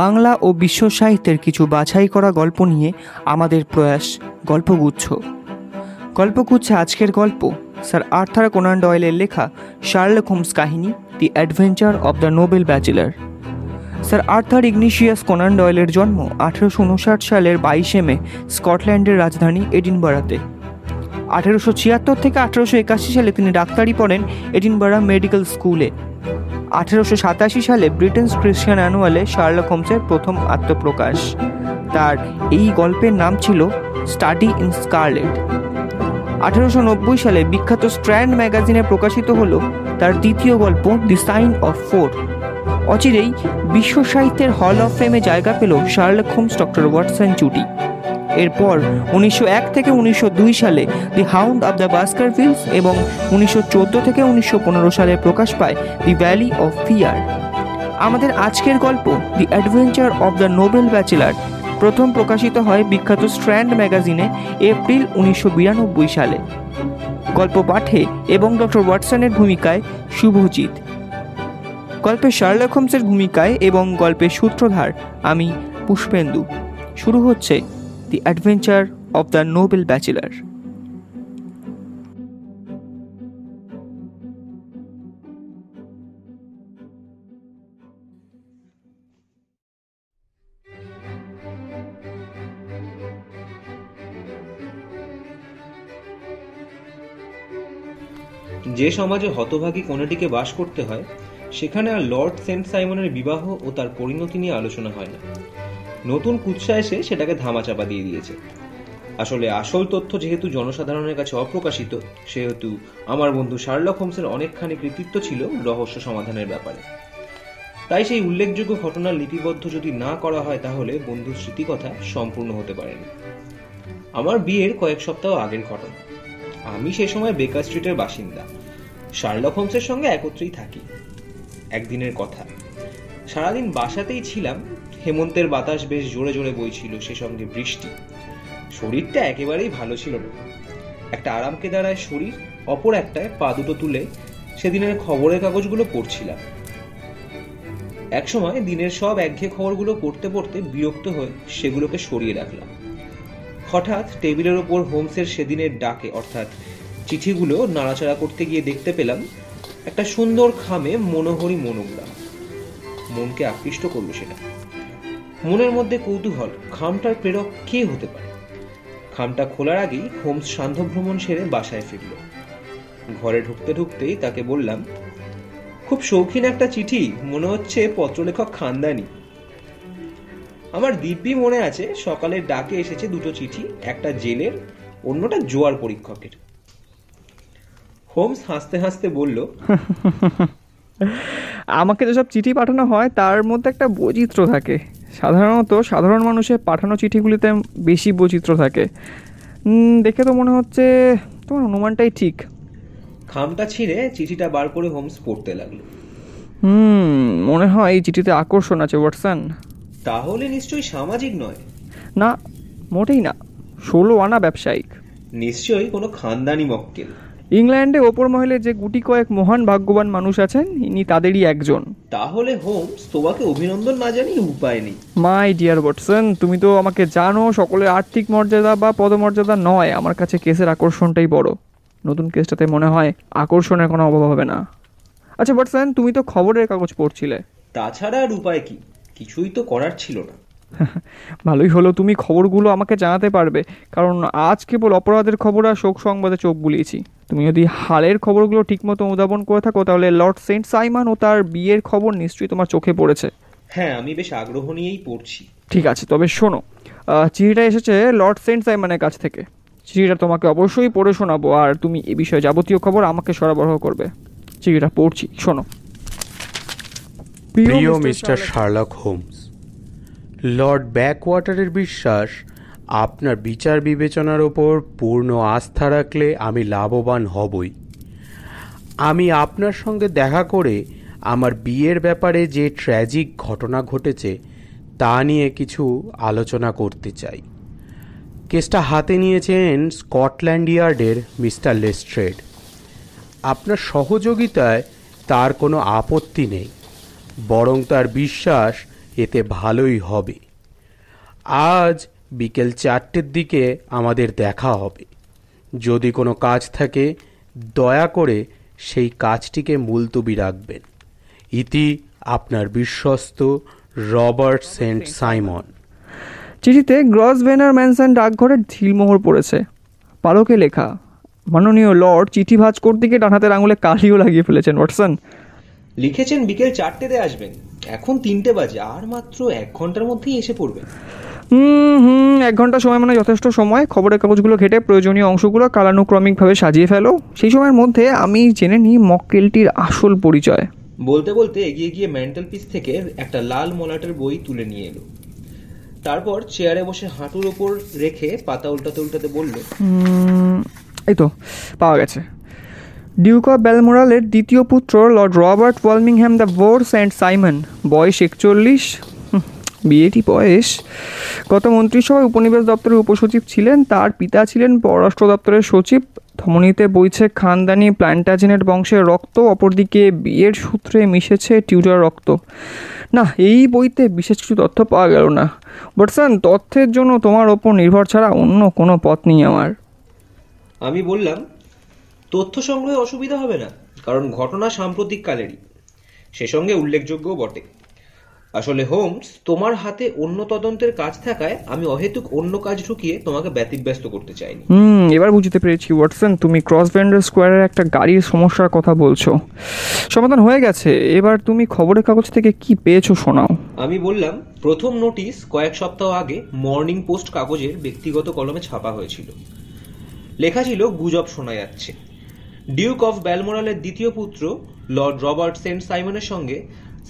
বাংলা ও বিশ্ব সাহিত্যের কিছু বাছাই করা গল্প নিয়ে আমাদের প্রয়াস গল্পগুচ্ছ। গল্পগুচ্ছে আজকের গল্প স্যার আর্থার কোনান ডয়েলের লেখা শার্লক হোমস কাহিনী, the adventure of the noble bachelor. Sir Arthur Ignatius Conan ডয়েলের জন্ম আঠেরোশো উনষাট সালের বাইশে মে স্কটল্যান্ডের রাজধানী এডিনবারাতে। আঠেরোশো ছিয়াত্তর থেকে আঠেরোশো একাশি সালে তিনি ডাক্তারি পড়েন এডিনবারা মেডিকেল স্কুলে। আঠেরোশো সাতাশি সালে ব্রিটেন্স ক্রিশ্চিয়ান অ্যানুয়ালে শার্লক হোমসের প্রথম আত্মপ্রকাশ। তার এই গল্পের নাম ছিল স্টাডি ইন স্কারলেট। আঠেরোশো নব্বই সালে বিখ্যাত স্ট্র্যান্ড ম্যাগাজিনে প্রকাশিত হল তার দ্বিতীয় গল্প দি সাইন অফ ফোর। অচিরেই বিশ্ব সাহিত্যের হল অফ ফেমে জায়গা পেল শার্লক হোমস ডক্টর ওয়াটসন জুটি এরপর উনিশশো এক থেকে উনিশশো দুই সালে দি হাউন্ড অব দ্য বাস্কার বাস্কারভিলস এবং উনিশশো চোদ্দ থেকে উনিশশো পনেরো সালে প্রকাশ পায় দি ভ্যালি অফ ফিয়ার আমাদের আজকের গল্প the adventure of the noble bachelor প্রথম প্রকাশিত হয় বিখ্যাত স্ট্র্যান্ড ম্যাগাজিনে এপ্রিল উনিশশো বিরানব্বই সালে। গল্প পাঠে এবং ডক্টর ওয়াটসনের ভূমিকায় শুভজিৎ। গল্পে শার্লক হোমসের ভূমিকায় এবং গল্পের সূত্রধার আমি পুষ্পেন্দু। শুরু হচ্ছে the adventure of the noble bachelor যে সমাজে হতভাগী কোনেটিকে বাস করতে হয়, সেখানে আর লর্ড সেন্ট সাইমনের বিবাহ ও তার পরিণতি নিয়ে আলোচনা হয় না। নতুন কুৎসা এসে সেটাকে ধামাচাপা দিয়ে দিয়েছে। আসলে আসল তথ্য যেহেতু জনসাধারণের কাছে অপ্রকাশিত, সেহেতু আমার বন্ধু শার্লক হোমসের অনেকখানি কৃতিত্ব ছিল রহস্য সমাধানের ব্যাপারে। তাই সেই উল্লেখযোগ্য ঘটনা লিপিবদ্ধ যদি না করা হয় তাহলে বন্ধুর স্মৃতিকথা সম্পূর্ণ হতে পারেনি। আমার বিয়ের কয়েক সপ্তাহ আগের ঘটনা। আমি সে সময় বেকার স্ট্রিটের বাসিন্দা। শার্লক হোমসের সঙ্গে একত্রেই থাকি। একদিনের কথা। সারাদিন বাসাতেই ছিলাম হেমন্তের বাতাস বেশ জোরে জোরে বইছিল, সে সঙ্গে বৃষ্টি। শরীরটা একেবারেই ভালো ছিল না। একটা আরামকে দাঁড়ায় শরীর, অপর একটায় পা দুটো তুলে সেদিনের খবরের কাগজগুলো পড়ছিলাম। একসময় দিনের সব একঘেয়ে খবরগুলো পড়তে পড়তে বিরক্ত হয়ে সেগুলোকে সরিয়ে রাখলাম। হঠাৎ টেবিলের ওপর হোমসের সেদিনের ডাকে, অর্থাৎ চিঠিগুলো নাড়াচাড়া করতে গিয়ে দেখতে পেলাম, একটা সুন্দর খামে মনোহরি মনোগ্রাম। মনকে আকৃষ্ট করল সেটা। মনের মধ্যে কৌতূহল, খামটার প্রেরক কে হতে পারে? খামটা খোলার আগেই হোমস সান্ধ্য ভ্রমণ সেরে বাসায় ফিরল। ঘরে ঢুকতে ঢুকতেই তাকে বললাম, খুব শৌখিন একটা চিঠি, মনে হচ্ছে পত্রলেখক খানদানি। আমার দিব্যি মনে আছে, সকালে ডাকে এসেছে দুটো চিঠি, একটা জেলের, অন্যটা জোয়ার পরীক্ষকের। হোমস হাসতে হাসতে বলল, আমাকে যেসব চিঠি পাঠানো হয়, তার মধ্যে একটা বৈচিত্র্য থাকে। সাধারণত সাধারণ মানুষের পাঠানো চিঠিগুলিতে বেশি বৈচিত্র্য থাকে। দেখে তো মনে হচ্ছে তোমার অনুমানটাই ঠিক। খামটা ছিঁড়ে চিঠিটা বার করে হোমস পড়তে লাগল। হুম মনে হয় এই চিঠিতে আকর্ষণ আছে ওয়াটসন। তাহলে নিশ্চয়ই সামাজিক নয়। না মোটেই না। ষোলো আনা ব্যবসায়িক। নিশ্চয়ই কোনো খানদানি মক্কেল। ইংল্যান্ডে ওপর মহলে যে গুটি কয়েক মহান ভাগ্যবান মানুষ আছেন ইনি তাদেরই একজন। তাহলে হোমস তোমাকে অভিনন্দন না জানিয়ে উপায় নেই। মাই ডিয়ার ওয়াটসন তুমি তো আমাকে জানো সকলের আর্থিক মর্যাদা বা পদমর্যাদা নয়। আমার কাছে কেসের আকর্ষণটাই বড়। নতুন কেসটাতে মনে হয় আকর্ষণের কোনো অভাব হবে না। আচ্ছা ওয়াটসন তুমি তো খবরের কাগজ পড়ছিলে। তাছাড়া আর উপায় কি? কিছুই তো করার ছিল না। ভালোই হলো তুমি খবরগুলো আমাকে জানাতে পারবে। কারণ আজ কেবল অপরাধের খবর আর শোক সংবাদে চোখ বুলিয়েছি। তুমি যদি হালের খবরগুলো ঠিকমতো অনুধাবন করে থাকো তাহলে লর্ড সেন্ট সাইমন ও তার বিয়ের খবর নিশ্চয়ই তোমার চোখে পড়েছে। হ্যাঁ আমি বেশ আগ্রহ নিয়েই পড়ছি। ঠিক আছে তবে শোনো চিঠিটা এসেছে লর্ড সেন্ট সাইমনের কাছ থেকে। চিঠিটা তোমাকে অবশ্যই পড়ে শোনাবো আর তুমি এ বিষয়ে যাবতীয় খবর আমাকে সরবরাহ করবে। চিঠিটা পড়ছি শোনো। প্রিয় মিস্টার শার্লক হোমস লর্ড ব্যাকওয়াটারের বিশ্বাস আপনার বিচার বিবেচনার ওপর পূর্ণ আস্থা রাখলে আমি লাভবান হবই। আমি আপনার সঙ্গে দেখা করে আমার বিয়ের ব্যাপারে যে ট্র্যাজিক ঘটনা ঘটেছে, তা নিয়ে কিছু আলোচনা করতে চাই। কেসটা হাতে নিয়েছেন স্কটল্যান্ড ইয়ার্ডের মিস্টার লেস্ট্রেড। আপনার সহযোগিতায় তার কোনো আপত্তি নেই, বরং তার বিশ্বাস এতে ভালোই হবে। আজ বিকেল চারটের দিকে আমাদের দেখা হবে। যদি কোনো কাজ থাকে দয়া করে সেই কাজটিকে মুলতুবি রাখবেন। ইতি আপনার বিশ্বস্ত রবার্ট সেন্ট সাইমন। চিঠিতে গ্রস ভেনার ম্যানসন ডাকঘরের ঢিলমোহর পড়েছে। পালকে লেখা মাননীয় লর্ড চিঠি ভাজ করতে গিয়ে ডান হাতের আঙুলে কালিও লাগিয়ে ফেলেছেন ওয়াটসন। লিখেছেন বিকেল চারটেতে আসবেন। এখন তিনটে বাজে আর মাত্র এক ঘণ্টার মধ্যেই এসে পড়বেন। হুম এক ঘণ্টা সময় মানে যথেষ্ট সময়। খবরের কাগজগুলো ঘেটে প্রয়োজনীয় অংশগুলো কালানুক্রমিকভাবে সাজিয়ে ফেলো। সেই সময়ের মধ্যে আমি জেনে নিই মক্কেলটির আসল পরিচয়। বলতে বলতে এগিয়ে গিয়ে ম্যান্টেল পিস থেকে একটা লাল মলাটের বই তুলে নিয়ে এলো। তারপর চেয়ারে বসে হাঁটুর ওপর রেখে পাতা উল্টাতে উল্টাতে বলল এই তো পাওয়া গেছে। ডিউক অফ বেলমোরালের দ্বিতীয় পুত্র lord Robert Walsingham de Vere and Simon বয়স একচল্লিশ। বিয়েটি বয়স। গত মন্ত্রিসভায় উপনিবেশ দপ্তরের উপসচিব ছিলেন, তার পিতা ছিলেন পররাষ্ট্র দপ্তরের সচিব। ধমনীতে বইছে, খানদানি প্ল্যান্টাজেনেট বংশের রক্ত, অপরদিকে বিয়ের সূত্রে মিশেছে টিউটার রক্ত। না, এই বইতে বিশেষ কিছু তথ্য পাওয়া গেল না। বটসান, তথ্যের জন্য তোমার ওপর নির্ভর ছাড়া অন্য কোনো পথ নেই আমার। আমি বললাম, তথ্য সংগ্রহে অসুবিধা হবে না, কারণ ঘটনা সাম্প্রতিক কালেরই সে সঙ্গে উল্লেখযোগ্যও বটে। আসলে হোমস তোমার হাতে অন্য তদন্তের কাজ থাকায় আমি অহেতুক অন্য কাজ ঢুকিয়ে তোমাকে ব্যতিব্যস্ত করতে চাইনি। হুম এবার বুঝতে পেরেছি ওয়াটসন তুমি ক্রস ভেন্ডার স্কোয়ারের একটা গাড়ির সমস্যার কথা বলছো। সমাধান হয়ে গেছে এবার তুমি খবরের কাগজ থেকে কি পেয়েছ শোনাও। আমি বললাম প্রথম নোটিশ কয়েক সপ্তাহ আগে মর্নিং পোস্ট কাগজের ব্যক্তিগত কলমে ছাপা হয়েছিল। লেখা ছিল গুজব শোনা যাচ্ছে। ডিউক অফ ব্যালমোরালের দ্বিতীয় পুত্র লর্ড রবার্ট সেন্ট সাইমনের সঙ্গে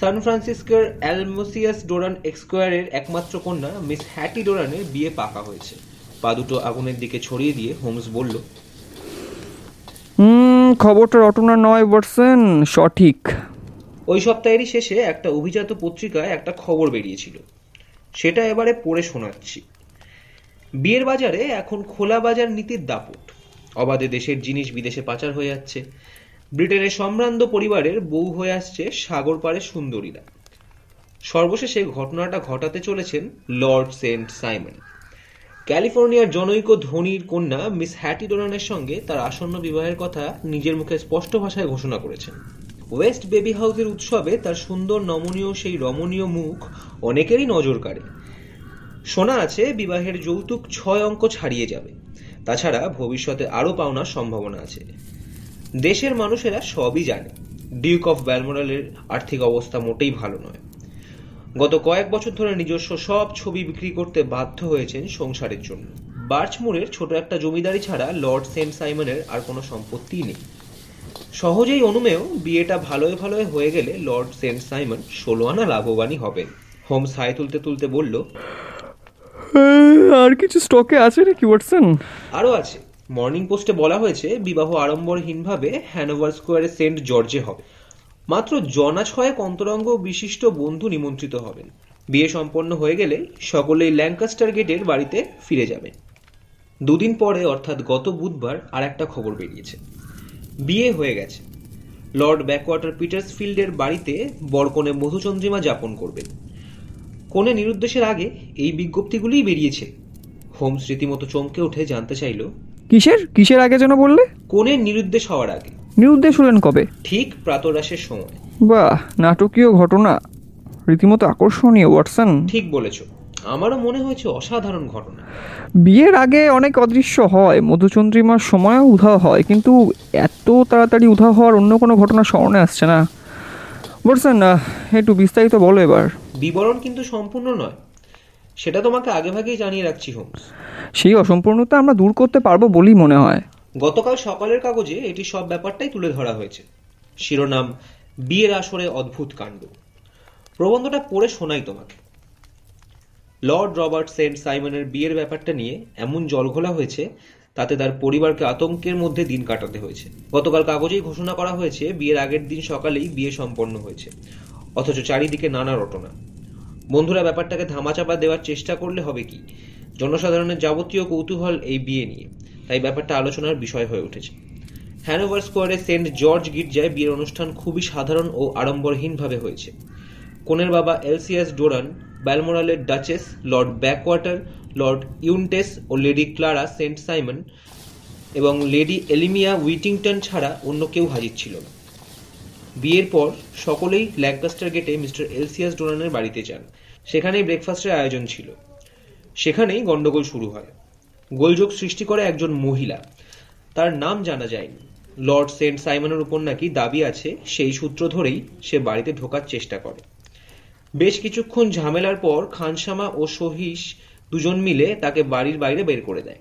সান ফ্রান্সিসকোর অ্যালমোসিয়াস ডোরান এক্সকোয়ারের একমাত্র কন্যা মিস হ্যাটি ডোরানের বিয়ে পাকা হয়েছে। পা দুটো আগুনের দিকে ছড়িয়ে দিয়ে হোমস বলল হুম খবরটা রটনা নয় ওয়াটসন সঠিক। ওই সপ্তাহেরই শেষে একটা অভিজাত পত্রিকায় একটা খবর বেরিয়েছিল। সেটা এবারে পড়ে শোনাচ্ছি। বিয়ের বাজারে এখন খোলা বাজার নীতির দাপট। অবাধে দেশের জিনিস বিদেশে পাচার হয়ে যাচ্ছে। ব্রিটেনের সম্ভ্রান্ত পরিবারের বউ হয়ে আসছে সাগর পাড়ে সুন্দরীরা। সর্বশেষে ঘটনাটা ঘটাতে চলেছেন লর্ড সেন্ট সাইমন। ক্যালিফোর্নিয়ার জনৈক ধনীর কন্যা মিস হ্যাটি ডোনানের সঙ্গে তার আসন্ন বিবাহের কথা নিজের মুখে স্পষ্ট ভাষায় ঘোষণা করেছেন। ওয়েস্ট বেবি হাউসের উৎসবে তার সুন্দর নমনীয় সেই রমণীয় মুখ অনেকেরই নজর কাড়ে। শোনা আছে, বিবাহের যৌতুক ছয় অঙ্ক ছাড়িয়ে যাবে। তাছাড়া ভবিষ্যতে আরও পাওনার সম্ভাবনা আছে। দেশের মানুষেরা সবই জানে ডিউক অফ ব্যালমোরালের আর্থিক অবস্থা মোটেই ভালো নয়। গত কয়েক বছর ধরে নিজস্ব সব ছবি বিক্রি করতে বাধ্য হয়েছেন সংসারের জন্য। বার্চমুরের ছোট একটা জমিদারি ছাড়া লর্ড সেন্ট সাইমনের আর কোনো সম্পত্তি নেই। সহজেই অনুমেয় বিয়েটা ভালোয় ভালোয় হয়ে গেলে লর্ড সেন্ট সাইমন ষোলো আনা লাভবানই হবেন। হোমস হাই তুলতে তুলতে বলল আর কিছু স্টকে আছে নাকি ওয়াটসন আরও আছে। মর্নিং পোস্টে বলা হয়েছে, বিবাহ আড়ম্বরহীনভাবে হ্যানোভার স্কোয়ারে সেন্ট জর্জে হবে। মাত্র জনা ছয়েক অন্তরঙ্গ বিশিষ্ট বন্ধু নিমন্ত্রিত হবেন। বিয়ে সম্পন্ন হয়ে গেলে সকলেই ল্যাঙ্কাস্টার গেটের বাড়িতে ফিরে যাবেন। দুদিন পরে, অর্থাৎ গত বুধবার আর একটা খবর বেরিয়েছে। বিয়ে হয়ে গেছে। লর্ড ব্যাকওয়াটার পিটার্সফিল্ডের বাড়িতে বরকনে মধুচন্দ্রিমা যাপন করবেন। কোনে নিরুদ্দেশের আগে এই বিজ্ঞপ্তিগুলিই বেরিয়েছে। হোমস রীতিমতো চমকে উঠে জানতে চাইল কিসের? কিসের আগে যেন বললে? কোনে নিরুদ্দেশ হওয়ার আগে। নিরুদ্দেশ হলেন কবে? ঠিক প্রাতরাশের সময়। বাহ নাটকীয় ঘটনা। রীতিমতো আকর্ষণীয় ওয়াটসন। ঠিক বলেছ। আমারও মনে হয়েছে অসাধারণ ঘটনা। বিয়ের আগে অনেক অদৃশ্য হয় মধুচন্দ্রিমার সময়ও উধাও হয় কিন্তু এত তাড়াতাড়ি উধাও হওয়ার অন্য কোনো ঘটনা স্মরণে আসছে না। বলছেন না একটু বিস্তারিত বলো এবার। বিবরণ কিন্তু সম্পূর্ণ নয়। সেটা তোমাকে আগেভাগেই জানিয়ে রাখছি হোমস সেই অসম্পূর্ণতা আমরা দূর করতে পারব বলেই মনে হয়। গতকাল সকালের কাগজে এটি সব ব্যাপারটাই তুলে ধরা হয়েছে। শিরোনাম বিয়ের আসরে অদ্ভুত কাণ্ড। প্রবন্ধটা পড়ে শোনাই তোমাকে। লর্ড রবার্ট সেন্ট সাইমনের বিয়ের ব্যাপারটা নিয়ে এমন জলঘোলা হয়েছে তাতে তার পরিবারকে আতঙ্কের মধ্যে দিন কাটাতে হয়েছে। গতকাল কাগজেই ঘোষণা করা হয়েছে বিয়ের আগের দিন সকালেই বিয়ে সম্পন্ন হয়েছে। অথচ চারিদিকে নানা রটনা। বন্ধুরা ব্যাপারটাকে ধামাচাপা দেওয়ার চেষ্টা করলে হবে কি? জনসাধারণের যাবতীয় কৌতূহল এই বিয়ে নিয়ে। তাই ব্যাপারটা আলোচনার বিষয় হয়ে উঠেছে। হ্যানোভার স্কোয়ারে সেন্ট জর্জ গির্জায় বিয়ের অনুষ্ঠান খুবই সাধারণ ও আড়ম্বরহীনভাবে হয়েছে। কোনের বাবা এলসিএস ডোরান ব্যালমোরালের ডাচেস লর্ড ব্যাকওয়াটার লর্ড ইউনটেস ও লেডি ক্লারা সেন্ট সাইমন এবং লেডি এলিমিয়া উইটিংটন ছাড়া অন্য কেউ হাজির ছিল না। বিয়ের পর সকলেই ল্যাঙ্কাস্টার গেটে মিস্টার এলসিয়াস ডোনানের বাড়িতে যান। সেখানেই ব্রেকফাস্টের আয়োজন ছিল। সেখানেই গন্ডগোল শুরু হয়। গোলযোগ সৃষ্টি করে একজন মহিলা। তার নাম জানা যায়নি। লর্ড সেন্ট সাইমনের উপর নাকি দাবি আছে, সেই সূত্র ধরেই সে বাড়িতে ঢোকার চেষ্টা করে। বেশ কিছুক্ষণ ঝামেলার পর খানসামা ও সহিস দুজন মিলে তাকে বাড়ির বাইরে বের করে দেয়।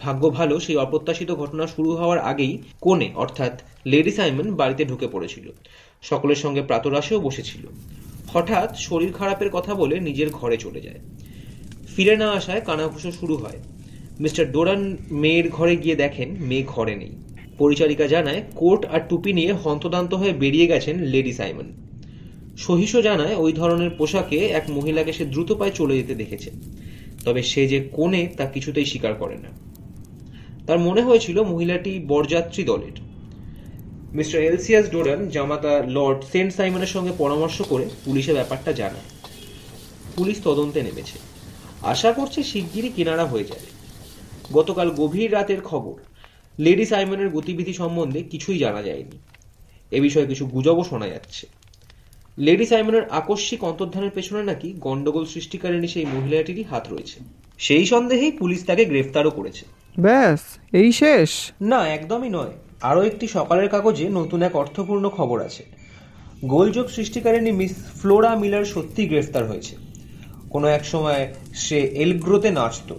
ভাগ্য ভালো, সেই অপ্রত্যাশিত ঘটনা শুরু হওয়ার আগেই কোণে, অর্থাৎ লেডি সাইমন বাড়িতে ঢুকে পড়েছিল। সকলের সঙ্গে প্রাতরাশেও বসেছিল। হঠাৎ শরীর খারাপের কথা বলে নিজের ঘরে চলে যায়। ফিরে না আসায় কানাঘুষো শুরু হয়। মিস্টার ডোরান মেয়ের ঘরে গিয়ে দেখেন মেয়ে ঘরে নেই। পরিচারিকা জানায়, কোট আর টুপি নিয়ে হন্তদান্ত হয়ে বেরিয়ে গেছেন লেডি সাইমন। সহিষ্য জানায়, ওই ধরনের পোশাকে এক মহিলাকে সে দ্রুত পায়ে চলে যেতে দেখেছে। তবে সে যে কোণে তা কিছুতেই স্বীকার করে না। তার মনে হয়েছিল মহিলাটি বরযাত্রী দলের। মিস্টার এলসিয়াস ডোরান জামাতা লর্ড সেন্ট সাইমনের সঙ্গে পরামর্শ করে পুলিশে ব্যাপারটা জানায়। পুলিশ তদন্তে নেমেছে। আশা করছে শিগগিরই কিনারা হয়ে যাবে। গতকাল গভীর রাতের খবর, লেডি সাইমনের গতিবিধি সম্বন্ধে কিছুই জানা যায়নি। এ বিষয়ে কিছু গুজবও শোনা যাচ্ছে। লেডি সাইমনের আকস্মিক অন্তর্ধানের পেছনে নাকি গন্ডগোল সৃষ্টিকারিণী সেই মহিলাটিরই হাত রয়েছে। সেই সন্দেহেই পুলিশ তাকে গ্রেফতারও করেছে। ব্যাস এই শেষ। না একদমই নয়। আরও একটি সকালের কাগজে নতুন এক অর্থপূর্ণ খবর আছে। গোলযোগ সৃষ্টিকারিণী মিস ফ্লোরা মিলার সত্যি গ্রেফতার হয়েছে। কোনো এক সময় সে এলগ্রোতে নাচত।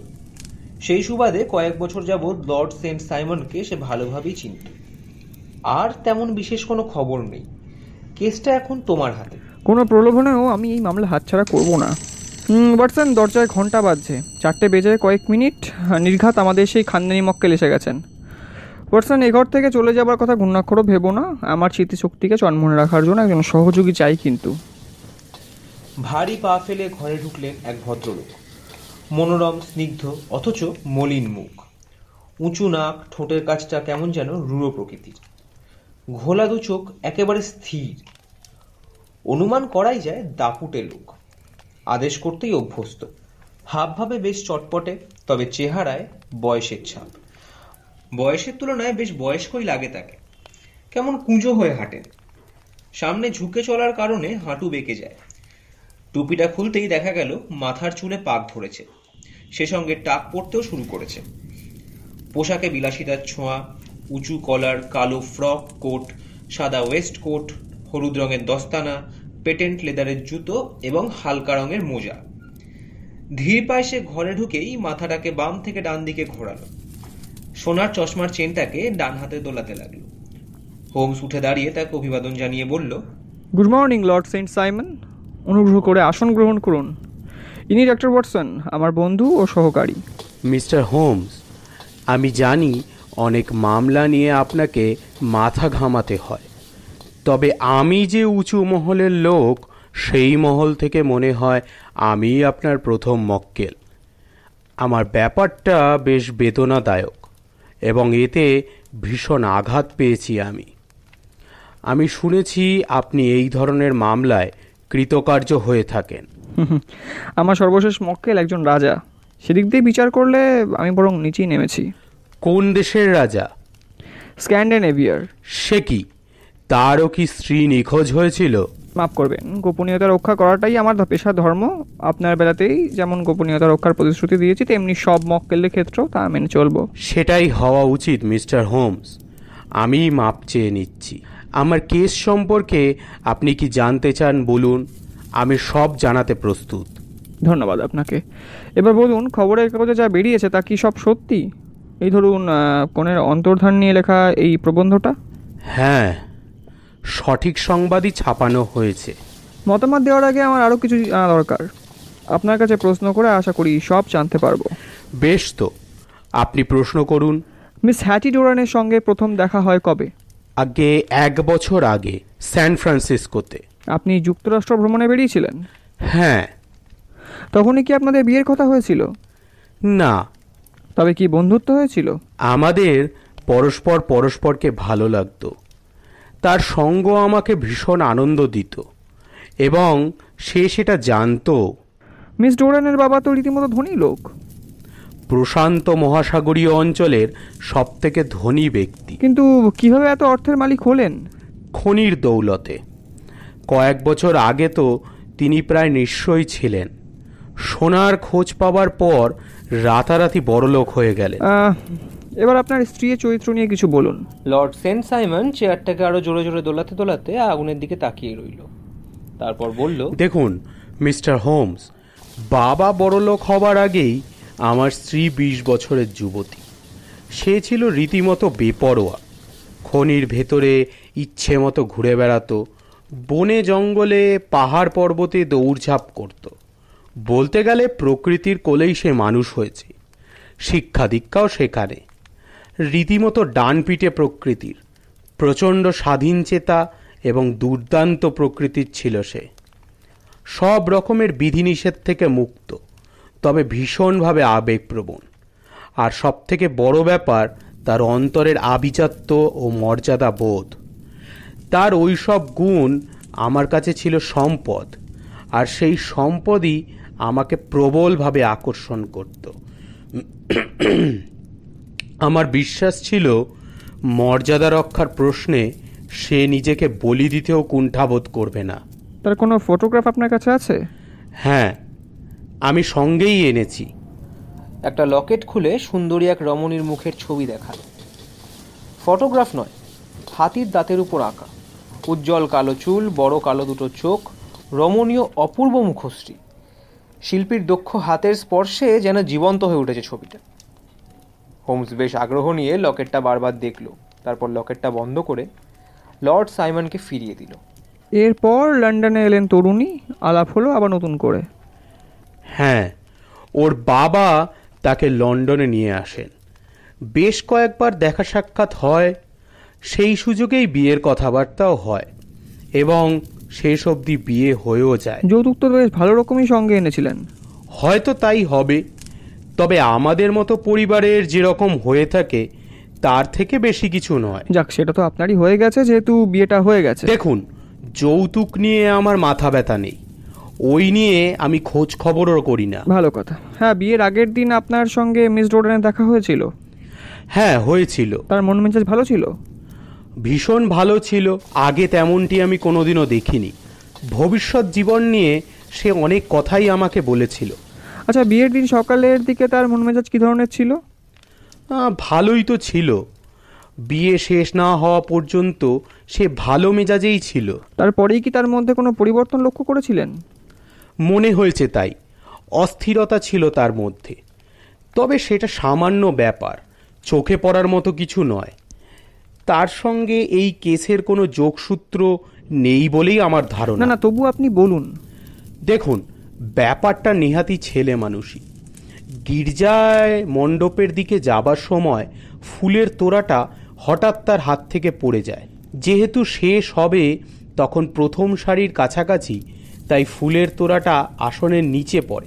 সেই সুবাদে কয়েক বছর যাবৎ লর্ড সেন্ট সাইমনকে সে ভালোভাবেই চিনত। আর তেমন বিশেষ কোনো খবর নেই। কেসটা এখন তোমার হাতে। কোনো প্রলোভনেও আমি এই মামলা হাতছাড়া করব না। ওয়াটসন দরজায় ঘণ্টা বাজছে। চারটে বেজে কয়েক মিনিট, নির্ঘাত আমাদের সেই খানদানি মক্কেল এসে গেছেন। ওয়াটসন এ ঘর থেকে চলে যাবার কথা ঘূর্ণাক্ষরও ভেবো না। আমার স্মৃতিশক্তিকে চন্মনে রাখার জন্য একজন সহযোগী চাই কিন্তু। ভারী পা ফেলে ঘরে ঢুকলেন এক ভদ্রলোক। মনোরম, স্নিগ্ধ, অথচ মলিন মুখ। উঁচু নাক, ঠোঁটের কাছটা কেমন যেন রূঢ় প্রকৃতির। ঘোলা দু চোখ একেবারে স্থির। অনুমান করাই যায় দাপুটে লোক। আদেশ করতেই অভ্যস্ত। হাবভাবে বেশ চটপটে, তবে চেহারায় বয়সের ছাপ। বয়সের তুলনায় বেশ বয়স্কই লাগে তাকে। কেমন কুঁজো হয়ে হাঁটেন সামনে ঝুঁকে চলার কারণে হাঁটু বেঁকে যায়। টুপিটা খুলতেই দেখা গেল মাথার চুলে পাক ধরেছে। সে সঙ্গে টাক পড়তেও শুরু করেছে। পোশাকে বিলাসিতার ছোঁয়া, উঁচু কলার কালো ফ্রক কোট, সাদা ওয়েস্ট কোট, হলুদ রঙের দস্তানা পেটেন্ট লেদারের জুতো এবং হালকা রঙের মোজা। ধীর পায়ে সে ঘরে ঢুকেই মাথাটাকে বাম থেকে ডান দিকে ঘোরালো। সোনার চশমার চেনটাকে ডান হাতে দোলাতে লাগল। হোমস উঠে দাঁড়িয়ে তাকে অভিবাদন জানিয়ে বলল good morning lord Saint Simon. অনুগ্রহ করে আসন গ্রহণ করুন। ইনি ডক্টর ওয়াটসন আমার বন্ধু ও সহকারী। মিস্টার হোমস আমি জানি অনেক মামলা নিয়ে আপনাকে মাথা ঘামাতে হয়। তবে আমি যে উঁচু মহলের লোক সেই মহল থেকে মনে হয় আমি আপনার প্রথম মক্কেল। আমার ব্যাপারটা বেশ বেদনাদায়ক এবং এতে ভীষণ আঘাত পেয়েছি আমি। আমি শুনেছি আপনি এই ধরনের মামলায় কৃতকার্য হয়ে থাকেন। আমার সর্বশেষ মক্কেল একজন রাজা। সেদিক দিয়ে বিচার করলে আমি বরং নিচেই নেমেছি। কোন দেশের রাজা? স্ক্যান্ডেনেভিয়ার। সে কি? তারও কি স্ত্রী নিখোঁজ হয়েছিল? মাফ করবেন গোপনীয়তা রক্ষা করাটাই আমার পেশা ধর্ম। আপনার বেলাতেই যেমন গোপনীয়তা রক্ষার প্রতিশ্রুতি দিয়েছি তেমনি সব মক্কেলদের ক্ষেত্রেও তা মেনে চলবো। সেটাই হওয়া উচিত মিস্টার হোমস। আমি মাপ চেয়ে নিচ্ছি। আমার কেস সম্পর্কে আপনি কি জানতে চান বলুন? আমি সব জানাতে প্রস্তুত। ধন্যবাদ আপনাকে। এবার বলুন খবরের কাগজে যা বেরিয়েছে তা কি সব সত্যি? এই ধরুন কনের অন্তর্ধান নিয়ে লেখা এই প্রবন্ধটা? হ্যাঁ সঠিক সংবাদই ছাপানো হয়েছে। মতামত দেওয়ার আগে আমার আরও কিছু জানা দরকার। আপনার কাছে প্রশ্ন করে আশা করি সব জানতে পারব। বেশ তো আপনি প্রশ্ন করুন। মিস হ্যাটি ডোরানের সঙ্গে প্রথম দেখা হয় কবে? আগে এক বছর আগে স্যান ফ্রান্সিসকোতে। আপনি যুক্তরাষ্ট্র ভ্রমণে বেরিয়েছিলেন? হ্যাঁ। তখনই কি আপনাদের বিয়ের কথা হয়েছিল? না। তবে কি বন্ধুত্ব হয়েছিল? আমাদের পরস্পর পরস্পরকে ভালো লাগতো। তার সঙ্গ আমাকে ভীষণ আনন্দ দিত এবং সে সেটা জানতো। মিস ডোরানের বাবা তো রীতিমতো ধনী লোক। প্রশান্ত মহাসাগরীয় অঞ্চলের সবথেকে ধনী ব্যক্তি। কিন্তু কীভাবে এত অর্থের মালিক হলেন? খনির দৌলতে। কয়েক বছর আগে তো তিনি প্রায় নিশ্চয়ই ছিলেন। সোনার খোঁজ পাবার পর রাতারাতি বড়লোক হয়ে গেলেন। এবার আপনার স্ত্রীর চরিত্র নিয়ে কিছু বলুন। লর্ড সেন্ট সাইমন চেয়ারটাকে আরও জোরে জোরে দোলাতে দোলাতে আগুনের দিকে তাকিয়ে রইল। তারপর বলল দেখুন মিস্টার হোমস বাবা বড়লোক হবার আগেই আমার স্ত্রী বিশ বছরের যুবতী। সে ছিল রীতিমতো বেপরোয়া। খনির ভেতরে ইচ্ছে মতো ঘুরে বেড়াতো বনে জঙ্গলে পাহাড় পর্বতে দৌড়ঝাঁপ করত। বলতে গেলে প্রকৃতির কোলেই সে মানুষ হয়েছে। শিক্ষা দীক্ষাও সেখানে। রীতিমতো ডানপিটে প্রকৃতির, প্রচণ্ড স্বাধীন চেতা এবং দুর্দান্ত প্রকৃতির ছিল সে। সব রকমের বিধিনিষেধ থেকে মুক্ত, তবে ভীষণভাবে আবেগপ্রবণ। আর সবথেকে বড় ব্যাপার, তার অন্তরের আভিজাত্য ও মর্যাদা বোধ তার ওই সব গুণ আমার কাছে ছিল সম্পদ, আর সেই সম্পদই আমাকে প্রবলভাবে আকর্ষণ করত। আমার বিশ্বাস ছিল মর্যাদা রক্ষার প্রশ্নে সে নিজেকে বলি দিতেও কুণ্ঠাবোধ করবে না। তার কোনো ফটোগ্রাফ আপনার কাছে আছে? হ্যাঁ আমি সঙ্গেই এনেছি। একটা লকেট খুলে সুন্দরী এক রমণীর মুখের ছবি দেখাল ফটোগ্রাফ নয় হাতির দাঁতের উপর আঁকা। উজ্জ্বল কালো চুল বড় কালো দুটো চোখ রমণীয় অপূর্ব মুখশ্রী। শিল্পীর দক্ষ হাতের স্পর্শে যেন জীবন্ত হয়ে উঠেছে ছবিটা। হোমস বেশ আগ্রহ নিয়ে লকেটটা বারবার দেখল তারপর লকেটটা বন্ধ করে লর্ড সাইমনকে ফিরিয়ে দিল। এরপর লন্ডনে এলেন তরুণী আলাপ হলো আবার নতুন করে। হ্যাঁ ওর বাবা তাকে লন্ডনে নিয়ে আসেন। বেশ কয়েকবার দেখা সাক্ষাৎ হয় সেই সুযোগেই বিয়ের কথাবার্তাও হয় এবং শেষ অবধি বিয়ে হয়েও যায়। যৌতুক তো বেশ ভালো রকমই সঙ্গে এনেছিলেন। হয়তো তাই হবে তবে আমাদের মতো পরিবারের যেরকম হয়ে থাকে তার থেকে বেশি কিছু নয়। যাক সেটা তো আপনারই হয়ে গেছে যেহেতু বিয়েটা হয়ে গেছে। দেখুন যৌতুক নিয়ে আমার মাথা ব্যথা নেই। ওই নিয়ে আমি খোঁজ খবরও করি না। ভালো কথা। হ্যাঁ বিয়ের আগের দিন আপনার সঙ্গে মিস ডোডানের দেখা হয়েছিল? হ্যাঁ হয়েছিল। তার মন মেজাজ ভালো ছিল? ভীষণ ভালো ছিল। আগে তেমনটি আমি কোনোদিনও দেখিনি। ভবিষ্যৎ জীবন নিয়ে সে অনেক কথাই আমাকে বলেছিল। আচ্ছা বিয়ের দিন সকালের দিকে তার মন মেজাজ কী ধরনের ছিল? ভালোই তো ছিল। বিয়ে শেষ না হওয়া পর্যন্ত সে ভালো মেজাজেই ছিল। তারপরেই কি তার মধ্যে কোনো পরিবর্তন লক্ষ্য করেছিলেন? মনে হয়েছে তাই। অস্থিরতা ছিল তার মধ্যে। তবে সেটা সামান্য ব্যাপার চোখে পড়ার মতো কিছু নয়। তার সঙ্গে এই কেসের কোনো যোগসূত্র নেই বলেই আমার না ধারণা না তবু আপনি বলুন। দেখুন ব্যাপারটা নেহাতি ছেলে মানুষই। গির্জায় মণ্ডপের দিকে যাবার সময় ফুলের তোড়াটা হঠাৎ তার হাত থেকে পড়ে যায়। যেহেতু শেষ হবে তখন প্রথম সারির কাছাকাছি, তাই ফুলের তোড়াটা আসনের নিচে পড়ে।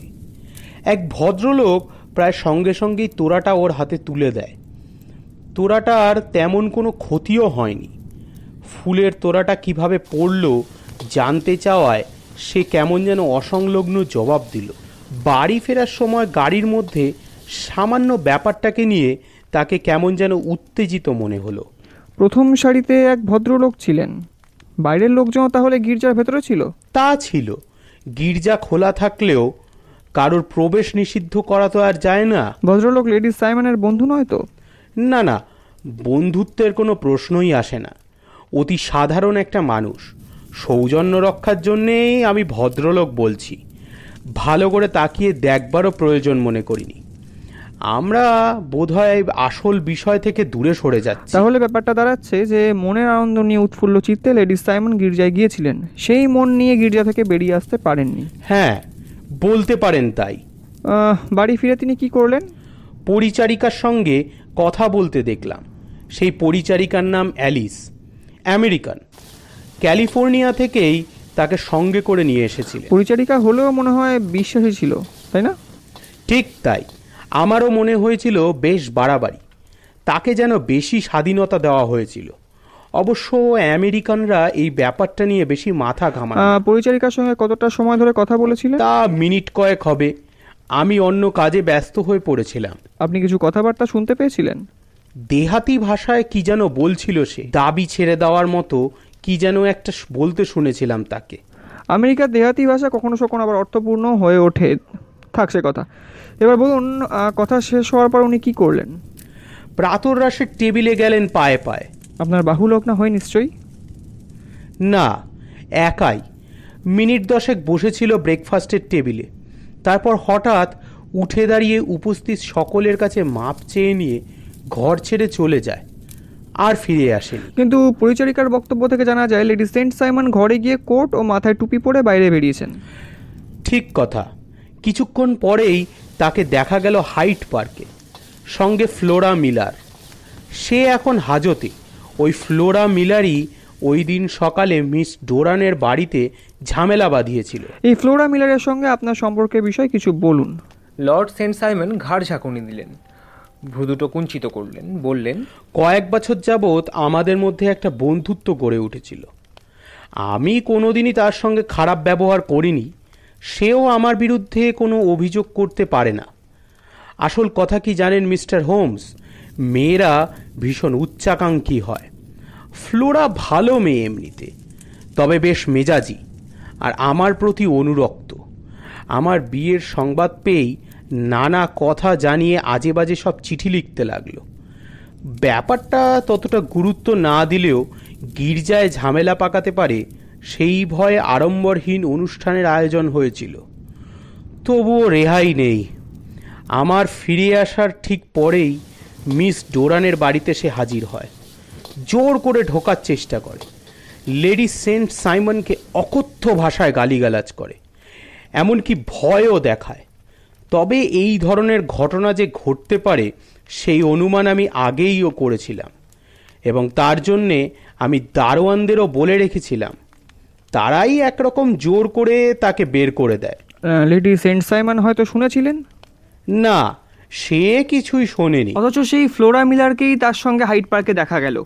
এক ভদ্রলোক প্রায় সঙ্গে সঙ্গেই তোড়াটা ওর হাতে তুলে দেয়। তোড়াটার তেমন কোনো ক্ষতিও হয়নি। ফুলের তোড়াটা কীভাবে পড়ল জানতে চাওয়ায় সে কেমন যেন অসংলগ্ন জবাব দিল। বাড়ি ফেরার সময় গাড়ির মধ্যে সামান্য ব্যাপারটাকে নিয়ে তাকে কেমন যেন উত্তেজিত মনে হলো। প্রথম সারিতে এক ভদ্রলোক ছিলেন। বাইরের লোকজন তাহলে গির্জার ভেতরে ছিল? তা ছিল। গির্জা খোলা থাকলেও কারোর প্রবেশ নিষিদ্ধ করা তো আর যায় না। ভদ্রলোক লেডি সাইমনের বন্ধু নয় তো? না না বন্ধুত্বের কোনো প্রশ্নই আসে না। অতি সাধারণ একটা মানুষ। সৌজন্য রক্ষার জন্যেই আমি ভদ্রলোক বলছি। ভালো করে তাকিয়ে দেখবারও প্রয়োজন মনে করিনি। আমরা বোধহয় আসল বিষয় থেকে দূরে সরে যাচ্ছি। তাহলে ব্যাপারটা দাঁড়াচ্ছে যে মনের আনন্দ নিয়ে উৎফুল্ল চিত্তে লেডি সাইমন গির্জায় গিয়েছিলেন। সেই মন নিয়ে গির্জা থেকে বেরিয়ে আসতে পারেননি। হ্যাঁ বলতে পারেন তাই। বাড়ি ফিরে তিনি কি করলেন? পরিচারিকার সঙ্গে কথা বলতে দেখলাম। সেই পরিচারিকার নাম অ্যালিস আমেরিকান। ক্যালিফোর্নিয়া থেকেই তাকে সঙ্গে করে নিয়ে এসেছিলেন। পরিচারিকা হলেও মনে হয় বিশ্বাসী ছিল তাই না? ঠিক তাই। আমারও মনে হয়েছিল বেশ বাড়াবাড়ি। তাকে যেন বেশি স্বাধীনতা দেওয়া হয়েছিল। অবশ্য আমেরিকানরা এই ব্যাপারটা নিয়ে বেশি মাথা। আহ, পরিচারিকার সঙ্গে কতটা সময় ধরে কথা বলেছিলেন? তা মিনিট কয়েক হবে। আমি অন্য কাজে ব্যস্ত হয়ে পড়েছিলাম। আপনি কিছু কথাবার্তা শুনতে পেয়েছিলেন? দেহাতি ভাষায় কি যেন বলছিল সে। দাবি ছেড়ে দেওয়ার মতো কি যেন একটা বলতে শুনেছিলাম তাকে। আমেরিকার দেহাতি ভাষা কখনো কখনো আবার অর্থপূর্ণ হয়ে ওঠে। থাক সে কথা। এবার বলুন কথা শেষ হওয়ার পর উনি কি করলেন? প্রাতরাসের টেবিলে গেলেন পায়ে পায়ে। আপনার বাহু লোক না হয় নিশ্চয়ই? না একাই। মিনিট দশেক বসেছিল ব্রেকফাস্টের টেবিলে। তারপর হঠাৎ উঠে দাঁড়িয়ে উপস্থিত সকলের কাছে মাপ চেয়ে নিয়ে ঘর ছেড়ে চলে যায়। আর ফিরে আসেনি। কিন্তু পরিচারিকার বক্তব্য থেকে জানা যায় লেডি সেন্ট সাইমন ঘরে গিয়ে কোট ও মাথায় টুপি পরে বাইরে বেরিয়েছেন। ঠিক কথা। কিছুক্ষণ পরেই তাকে দেখা গেল হাইট পার্কে সঙ্গে ফ্লোরা মিলার। সে এখন হাজতে। ওই ফ্লোরা মিলারই ওই দিন সকালে মিস ডোরানের বাড়িতে ঝামেলা বাঁধিয়েছিল। এই ফ্লোরা মিলারের সঙ্গে আপনার সম্পর্কের বিষয়ে কিছু বলুন। লর্ড সেন্ট সাইমন ঘাড় ঝাঁকুনি দিলেন। ভ্রুদুটো কুঞ্চিত করলেন, বললেন, কয়েক বছর যাবৎ আমাদের মধ্যে একটা বন্ধুত্ব গড়ে উঠেছিল। আমি কোনোদিনই তার সঙ্গে খারাপ ব্যবহার করিনি, সেও আমার বিরুদ্ধে কোনো অভিযোগ করতে পারে না। আসল কথা কি জানেন মিস্টার হোমস? মেয়েরা ভীষণ উচ্চাকাঙ্ক্ষী হয়। ফ্লোরা ভালো মেয়ে এমনিতে, তবে বেশ মেজাজি, আর আমার প্রতি অনুরক্ত। আমার বিয়ের সংবাদ পেয়েই নানা কথা জানিয়ে আজে বাজে সব চিঠি লিখতে লাগল। ব্যাপারটা ততটা গুরুত্ব না দিলেও গির্জায় ঝামেলা পাকাতে পারে সেই ভয়ে আড়ম্বরহীন অনুষ্ঠানের আয়োজন হয়েছিল। তবুও রেহাই নেই। আমার ফিরে আসার ঠিক পরেই মিস ডোরানের বাড়িতে সে হাজির হয়। জোর করে ঢোকার চেষ্টা করে। লেডি সেন্ট সাইমনকে অকথ্য ভাষায় গালিগালাজ করে। এমনকি ভয়ও দেখায়। তবে এই ধরনের ঘটনা যে ঘটতে পারে সেই অনুমান আমি আগেইও করেছিলাম। এবং তার জন্যে আমি দারোয়ানদেরও বলে রেখেছিলাম। তারাই একরকম জোর করে তাকে বের করে দেয়। লেডি সেন্ট সাইমন হয়তো শুনেছিলেন? না সে কিছুই শোনেনি। অথচ সেই ফ্লোরা মিলারকেই তার সঙ্গে হাইট পার্কে দেখা গেল।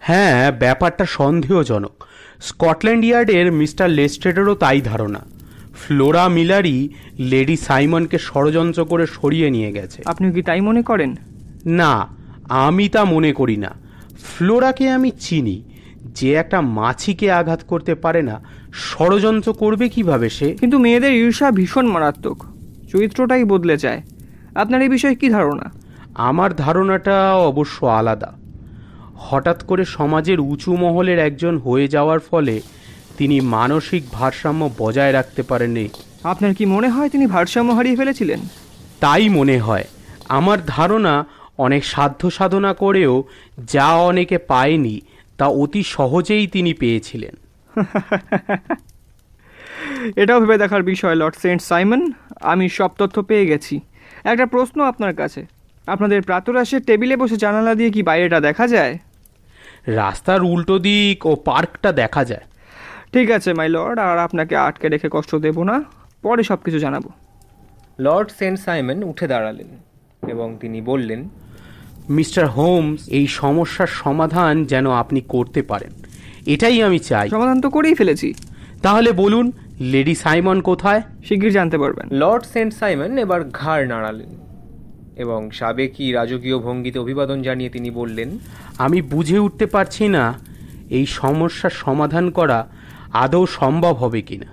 হ্যাঁ ব্যাপারটা সন্দেহজনক। স্কটল্যান্ড ইয়ার্ডের মিস্টার লেস্ট্রেটেরও তাই ধারণা। ফ্লোরা মিলারই লেডি সাইমনকে ষড়যন্ত্র করে সরিয়ে নিয়ে গেছে। আপনি কি তাই মনে করেন? না আমি তা মনে করি না। ফ্লোরাকে আমি চিনি। যে একটা মাছিকে আঘাত করতে পারে না ষড়যন্ত্র করবে কীভাবে সে? কিন্তু মেয়েদের ঈর্ষা ভীষণ মারাত্মক। চরিত্রটাই বদলে যায়। আপনার এই বিষয়ে কি ধারণা? আমার ধারণাটা অবশ্য আলাদা। হঠাৎ করে সমাজের উঁচু মহলের একজন হয়ে যাওয়ার ফলে তিনি মানসিক ভারসাম্য বজায় রাখতে পারেননি। আপনার কি মনে হয় তিনি ভারসাম্য হারিয়ে ফেলেছিলেন? তাই মনে হয়। আমার ধারণা অনেক সাধ্য সাধনা করেও যা অনেকে পায়নি তা অতি সহজেই তিনি পেয়েছিলেন। এটাও ভেবে দেখার বিষয় লর্ড সেন্ট সাইমন। আমি সব তথ্য পেয়ে গেছি। একটা প্রশ্ন আপনার কাছে। আপনাদের প্রাতরাশের টেবিলে বসে জানালা দিয়ে কি বাইরেটা দেখা যায়? রাস্তার উল্টো দিক ও পার্কটা দেখা যায়। ঠিক আছে মাই লর্ড আর আপনাকে আটকে রেখে কষ্ট দেব না। পরে সব কিছু জানাব। লর্ড সেন্ট সাইমন উঠে দাঁড়ালেন এবং তিনি বললেন মিস্টার হোমস এই সমস্যার সমাধান যেন আপনি করতে পারেন। এটাই আমি চাই। সমাধান তো করেই ফেলেছি। তাহলে বলুন লেডি সাইমন কোথায়? শিগগির জানতে পারবেন। লর্ড সেন্ট সাইমন এবার ঘাড় নাড়ালেন এবং সাবেকি রাজকীয় ভঙ্গিতে অভিবাদন জানিয়ে তিনি বললেন আমি বুঝে উঠতে পারছি না এই সমস্যার সমাধান করা আদৌ সম্ভব হবে কি না?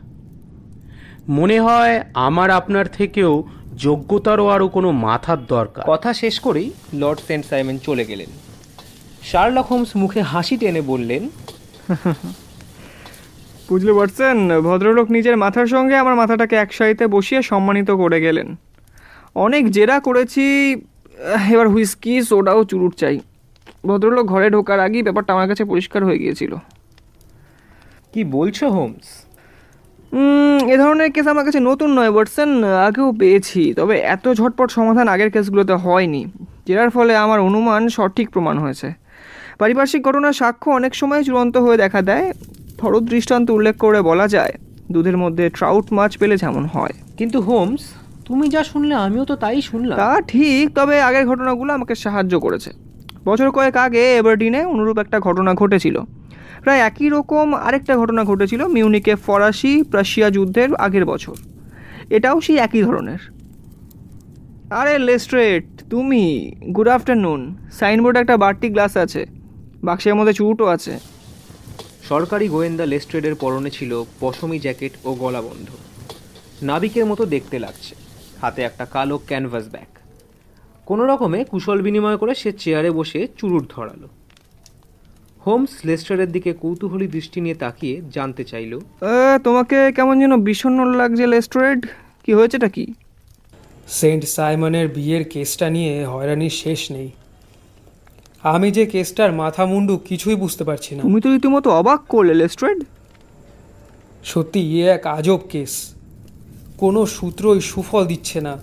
মনে হয় আমার আপনার থেকেও যোগ্যতারও আরও কোনো মাথার দরকার। কথা শেষ করেই লর্ড সেন্ট সাইমন চলে গেলেন। শার্লক হোমস মুখে হাসি টেনে বললেন বুঝতে পারছেন ভদ্রলোক নিজের মাথার সঙ্গে আমার মাথাটাকে এক একসাথে বসিয়ে সম্মানিত করে গেলেন। অনেক জেরা করেছি এবার হুইস্কি সোডাও চুরুট চাই। ভদ্রলোক ঘরে ঢোকার আগেই ব্যাপারটা আমার কাছে পরিষ্কার হয়ে গিয়েছিল। কি বলছো হোমস এ ধরনের কেস আমার কাছে নতুন নয় বটসেন আগেও পেয়েছি। তবে এত ঝটপট সমাধান আগের কেসগুলোতে হয়নি জেরার ফলে আমার অনুমান সঠিক প্রমাণ হয়েছে। পারিপার্শ্বিক ঘটনার সাক্ষ্য অনেক সময় চূড়ান্ত হয়ে দেখা দেয়। থরদ দৃষ্টান্ত উল্লেখ করে বলা যায় দুধের মধ্যে ট্রাউট মাছ পেলে যেমন হয়। কিন্তু হোমস তুমি যা শুনলে আমিও তো তাই শুনলাম। তা ঠিক তবে আগের ঘটনাগুলো আমাকে সাহায্য করেছে। বছর কয়েক আগে এভারডিনে অনুরূপ একটা ঘটনা ঘটেছিল। প্রায় একই রকম আরেকটা ঘটনা ঘটেছিল মিউনিকে ফরাসি প্রাশিয়া যুদ্ধের আগের বছর। এটাও সেই একই ধরনের। আরে লেস্ট্রেট, তুমি গুড আফটারনুন সাইনবোর্ডে একটা বাড়তি গ্লাস আছে, বাক্সের মধ্যে চুটও আছে। সরকারি গোয়েন্দা লেস্ট্রেডের পরনে ছিল পশমি জ্যাকেট ও গলাবন্ধ। নাবিকের মতো দেখতে লাগছে, হাতে একটা কালো ক্যানভাস ব্যাগ কোনো রকমে কুশল বিনিময় করে সে চেয়ারে বসে চুরুট ধরালো। হোমস লেস্টারের দিকে কৌতূহলী দৃষ্টি নিয়ে তাকিয়ে জানতে চাইল। তোমাকে কেমন যেন বিষণ্ণ লাগছে লেস্ট্রেড। কি হয়েছেটা কি? সেন্ট সাইমনের বিয়ের কেসটা নিয়ে হয়রানির শেষ নেই। আমি যে কেসটার মাথা মুন্ডু কিছুই বুঝতে পারছি না। তুমি তো রীতিমতো অবাক করলে লেস্ট্রেড। সত্যি এ এক আজব কেস। কোনো সূত্রই সুফল দিচ্ছে না।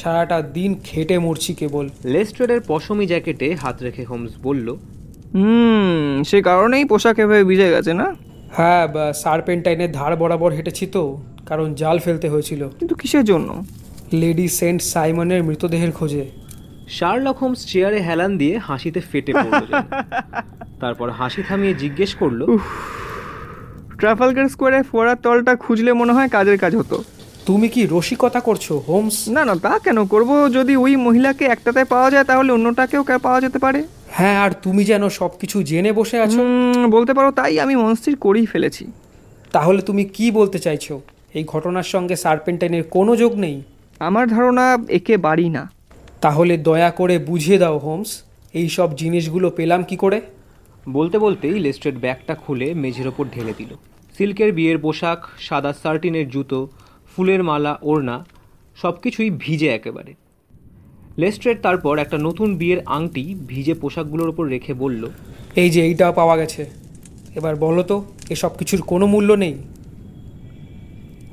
সারাটা দিন খেটে মরছি কেবল। লেস্ট্রেডের পশমি জ্যাকেটে হাত রেখে হোমস বলল হুম সে কারণেই পোশাক এভাবে ভিজে গেছে না? হ্যাঁ বা সারপেন্টাইনের ধার বরাবর হেঁটেছি তো কারণ জাল ফেলতে হয়েছিল। কিন্তু কিসের জন্য? লেডি সেন্ট সাইমনের মৃতদেহের খোঁজে। শার্লক হোমস চেয়ারে হেলান দিয়ে হাসিতে ফেটে পড়ল যেন। তারপর হাসি থামিয়ে জিজ্ঞেস করল ট্রাফালগার স্কোয়ারে ফোয়ারার তলটা খুঁজলে মনে হয় কাজের কাজ হতো। তুমি কি রসিকতা করছ হোমস? না না তা কেন করব? যদি ওই মহিলাকে একটাতে পাওয়া যায় তাহলে অন্যটাকেও কে পাওয়া যেতে পারে? হ্যাঁ আর তুমি যেন সব কিছু জেনে বসে আছো? বলতে পারো তাই আমি মনস্থির করেই ফেলেছি। তাহলে তুমি কি বলতে চাইছো? এই ঘটনার সঙ্গে সার্পেন্টাইনের কোনো যোগ নেই? আমার ধারণা একে বাড়ি না। তাহলে দয়া করে বুঝিয়ে দাও হোমস এই সব জিনিসগুলো পেলাম কি করে? বলতে বলতেই লেস্ট্রেড ব্যাগটা খুলে মেঝের ওপর ঢেলে দিল। সিল্কের বিয়ের পোশাক সাদা সার্টিনের জুতো ফুলের মালা ওড়না সব কিছুই ভিজে একেবারে। লেস্ট্রেড তারপর একটা নতুন বিয়ের আংটি ভিজে পোশাকগুলোর ওপর রেখে বলল এই যে এইটা পাওয়া গেছে। এবার বলো তো এসব কিছুর কোনো মূল্য নেই?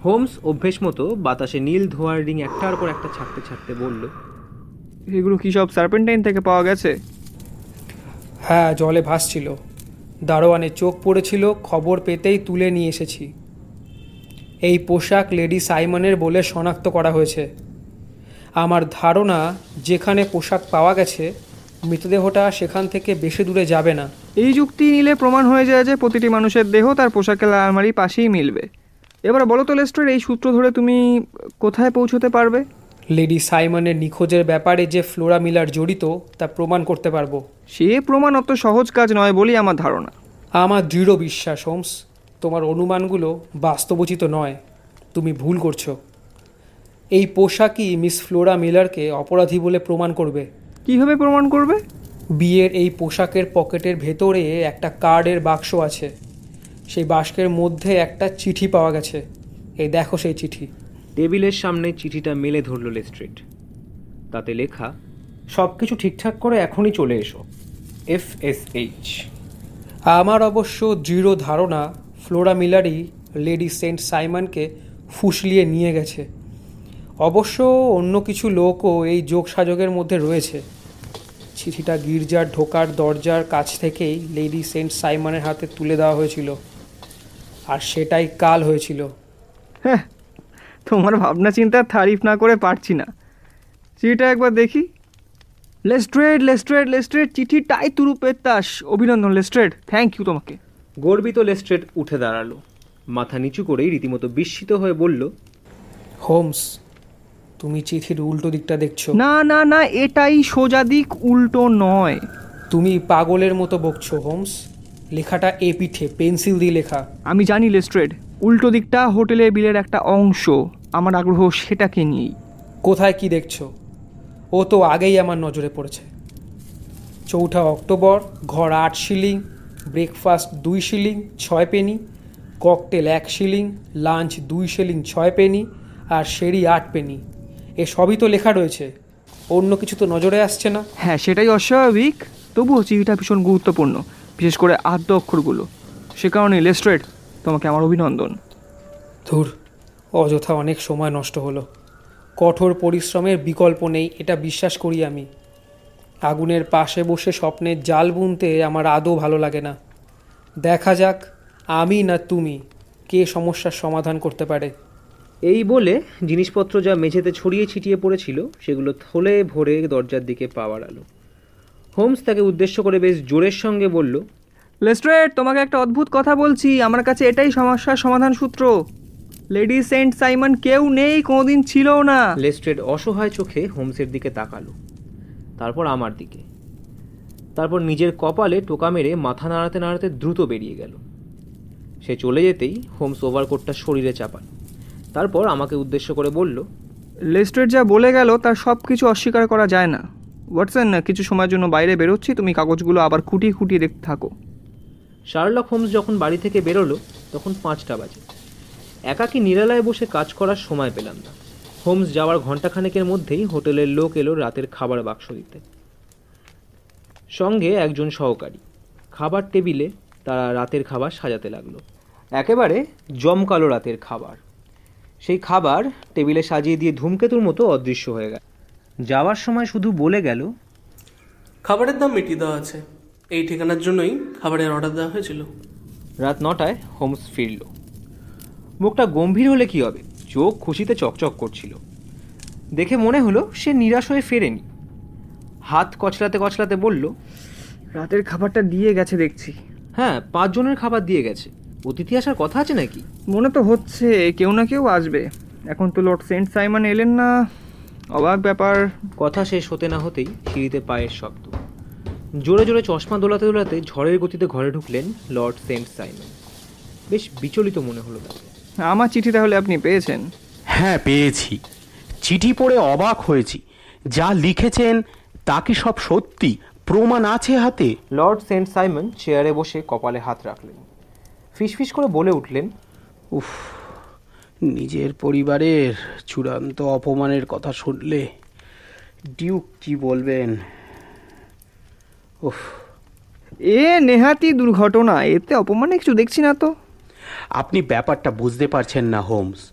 হোমস অভ্যেস মতো বাতাসে নীল ধোয়ার রিং একটার পর একটা ছাড়তে ছাড়তে বলল এগুলো কি সব সার্পেন্টাইন থেকে পাওয়া গেছে? হ্যাঁ জলে ভাসছিল। দারোয়ানের চোখ পড়েছিল খবর পেতেই তুলে নিয়ে এসেছি। এই পোশাক লেডি সাইমনের বলে শনাক্ত করা হয়েছে। আমার ধারণা যেখানে পোশাক পাওয়া গেছে মৃতদেহটা সেখান থেকে বেশি দূরে যাবে না। এই যুক্তি নিলে প্রমাণ হয়ে যায় যে প্রতিটি মানুষের দেহ তার পোশাকের আলমারি পাশেই মিলবে। এবার বলো তো লেস্ট্রেড এই সূত্র ধরে তুমি কোথায় পৌঁছতে পারবে? লেডি সাইমনের নিখোঁজের ব্যাপারে যে ফ্লোরা মিলার জড়িত তা প্রমাণ করতে পারব। সে প্রমাণ অত সহজ কাজ নয় বলেই আমার ধারণা। আমার দৃঢ় বিশ্বাস হোমস তোমার অনুমানগুলো বাস্তবোচিত নয়। তুমি ভুল করছ। এই পোশাকই মিস ফ্লোরা মিলারকে অপরাধী বলে প্রমাণ করবে। কীভাবে প্রমাণ করবে? বিয়ের এই পোশাকের পকেটের ভেতরে একটা কার্ডের বাক্স আছে। সেই বাক্সের মধ্যে একটা চিঠি পাওয়া গেছে। এই দেখো সেই চিঠি। টেবিলের সামনে চিঠিটা মেলে ধরল লেস্ট্রেড তাতে লেখা সব কিছু ঠিকঠাক করে এখনই চলে এসো। F S H. আমার অবশ্য দৃঢ় ধারণা ফ্লোরা মিলারই লেডি সেন্ট সাইমনকে ফুসলিয়ে নিয়ে গেছে। অবশ্য অন্য কিছু লোকও এই যোগসাযোগের মধ্যে রয়েছে। চিঠিটা গির্জার ঢোকার দরজার কাছ থেকেই লেডি সেন্ট সাইমনের হাতে তুলে দেওয়া হয়েছিল। আর সেটাই কাল হয়েছিল। হ্যাঁ তোমার ভাবনা চিন্তার তারিফ না করে পারছি না। চিঠিটা একবার দেখি। লেস্ট্রেড লেস্ট্রেড লেস্ট্রেড চিঠিটাই তুরু পেত্তাস। অভিনন্দন লেস্ট্রেড। থ্যাংক ইউ তোমাকে। গর্বিত লেস্ট্রেড উঠে দাঁড়াল। মাথা নিচু করেই রীতিমতো বিস্মিত হয়ে বলল হোমস তুমি চিঠির উল্টো দিকটা দেখছ। না না না এটাই সোজা দিক উল্টো নয়। তুমি পাগলের মতো বকছো হোমস। লেখাটা এ পিঠে পেন্সিল দিয়ে লেখা। আমি জানি লেস্ট্রেড উল্টো দিকটা হোটেলের বিলের একটা অংশ। আমার আগ্রহ সেটাকে নিয়েই। কোথায় কি দেখছ? ও তো আগেই আমার নজরে পড়েছে। চৌঠা অক্টোবর ঘর আট শিলিং ব্রেকফাস্ট দুই শিলিং ছয় পেনি ককটেল এক শিলিং লাঞ্চ দুই শিলিং ছয় পেনি আর সেরি আট পেনি। এ সবই তো লেখা রয়েছে। অন্য কিছু তো নজরে আসছে না। হ্যাঁ সেটাই অস্বাভাবিক। তবুও চিঠিটা ভীষণ গুরুত্বপূর্ণ বিশেষ করে আদ্য অক্ষরগুলো। সে কারণে লেস্ট্রেড তোমাকে আমার অভিনন্দন। ধুর অযথা অনেক সময় নষ্ট হলো। কঠোর পরিশ্রমের বিকল্প নেই এটা বিশ্বাস করি আমি। আগুনের পাশে বসে স্বপ্নের জাল বুনতে আমার আদৌ ভালো লাগে না। দেখা যাক আমি না তুমি? কে সমস্যার সমাধান করতে পারে? এই বলে জিনিসপত্র যা মেঝেতে ছড়িয়ে ছিটিয়ে পড়েছিল সেগুলো থলে ভরে দরজার দিকে পা বাড়ালো। হোমস তাকে উদ্দেশ্য করে বেশ জোরের সঙ্গে বলল লেস্ট্রেড তোমাকে একটা অদ্ভুত কথা বলছি। আমার কাছে এটাই সমস্যার সমাধান সূত্র। লেডি সেন্ট সাইমন কেউ নেই কোনোদিন ছিলও না। লেস্ট্রেড অসহায় চোখে হোমসের দিকে তাকালো। তারপর আমার দিকে। তারপর নিজের কপালে টোকা মেরে মাথা নাড়াতে নাড়াতে দ্রুত বেরিয়ে গেল। সে চলে যেতেই হোমস ওভারকোটটা শরীরে চাপাল। তারপর আমাকে উদ্দেশ্য করে বলল লেস্ট্রেড যা বলে গেল তার সব কিছু অস্বীকার করা যায় না। ওয়াটসন কিছু সময়ের জন্য বাইরে বেরোচ্ছি তুমি কাগজগুলো আবার খুঁটিয়ে খুঁটিয়ে দেখতে থাকো। শার্লক হোমস যখন বাড়ি থেকে বেরোলো তখন পাঁচটা বাজে। একাকী নিরালায় বসে কাজ করার সময় পেলাম না। হোমস যাওয়ার ঘণ্টাখানেকের মধ্যেই হোটেলের লোক এলো রাতের খাবার বাক্স দিতে। সঙ্গে একজন সহকারী। খাবার টেবিলে তারা রাতের খাবার সাজাতে লাগল। একেবারে জমকালো রাতের খাবার। সেই খাবার টেবিলে সাজিয়ে দিয়ে ধূমকেতুর মতো অদৃশ্য হয়ে গেল। যাওয়ার সময় শুধু বলে গেল খাবারের দাম মিটিয়ে দেওয়া আছে। এই ঠিকানার জন্যই খাবারের অর্ডার দেওয়া হয়েছিল। রাত নটায় হোমস ফিরল। মুখটা গম্ভীর হলে কি হবে? চোখ খুশিতে চকচক করছিল। দেখে মনে হলো সে নিরাশ হয়ে ফেরেনি। হাত কচলাতে কচলাতে বলল রাতের খাবারটা দিয়ে গেছে দেখছি। হ্যাঁ পাঁচজনের খাবার দিয়ে গেছে। অতিথি আসার কথা আছে নাকি? মনে তো হচ্ছে কেউ না কেউ আসবে। এখন তো লর্ড সেন্ট সাইমন এলেন না। অবাক ব্যাপার। কথা শেষ হতে না হতেই সিঁড়িতে পায়ের শব্দ। জোরে জোরে চশমা দোলাতে দোলাতে ঝড়ের গতিতে ঘরে ঢুকলেন লর্ড সেন্ট সাইমন। বেশ বিচলিত মনে হলো তাকে আমার চিঠি তাহলে আপনি পেয়েছেন? হ্যাঁ পেয়েছি। চিঠি পড়ে অবাক হয়েছি। যা লিখেছেন তা কি সব সত্যি? প্রমাণ আছে হাতে? লর্ড সেন্ট সাইমন চেয়ারে বসে কপালে হাত রাখলেন। ফিসফিস করে বলে উঠলেন উফ নিজের পরিবারের চূড়ান্ত অপমানের কথা শুনলে ডিউক কি বলবেন? উফ। এ নেহাতি দুর্ঘটনা এতে অপমানে কিছু দেখছি না তো। আপনি ব্যাপারটা বুঝতে পারছেন না হোমস।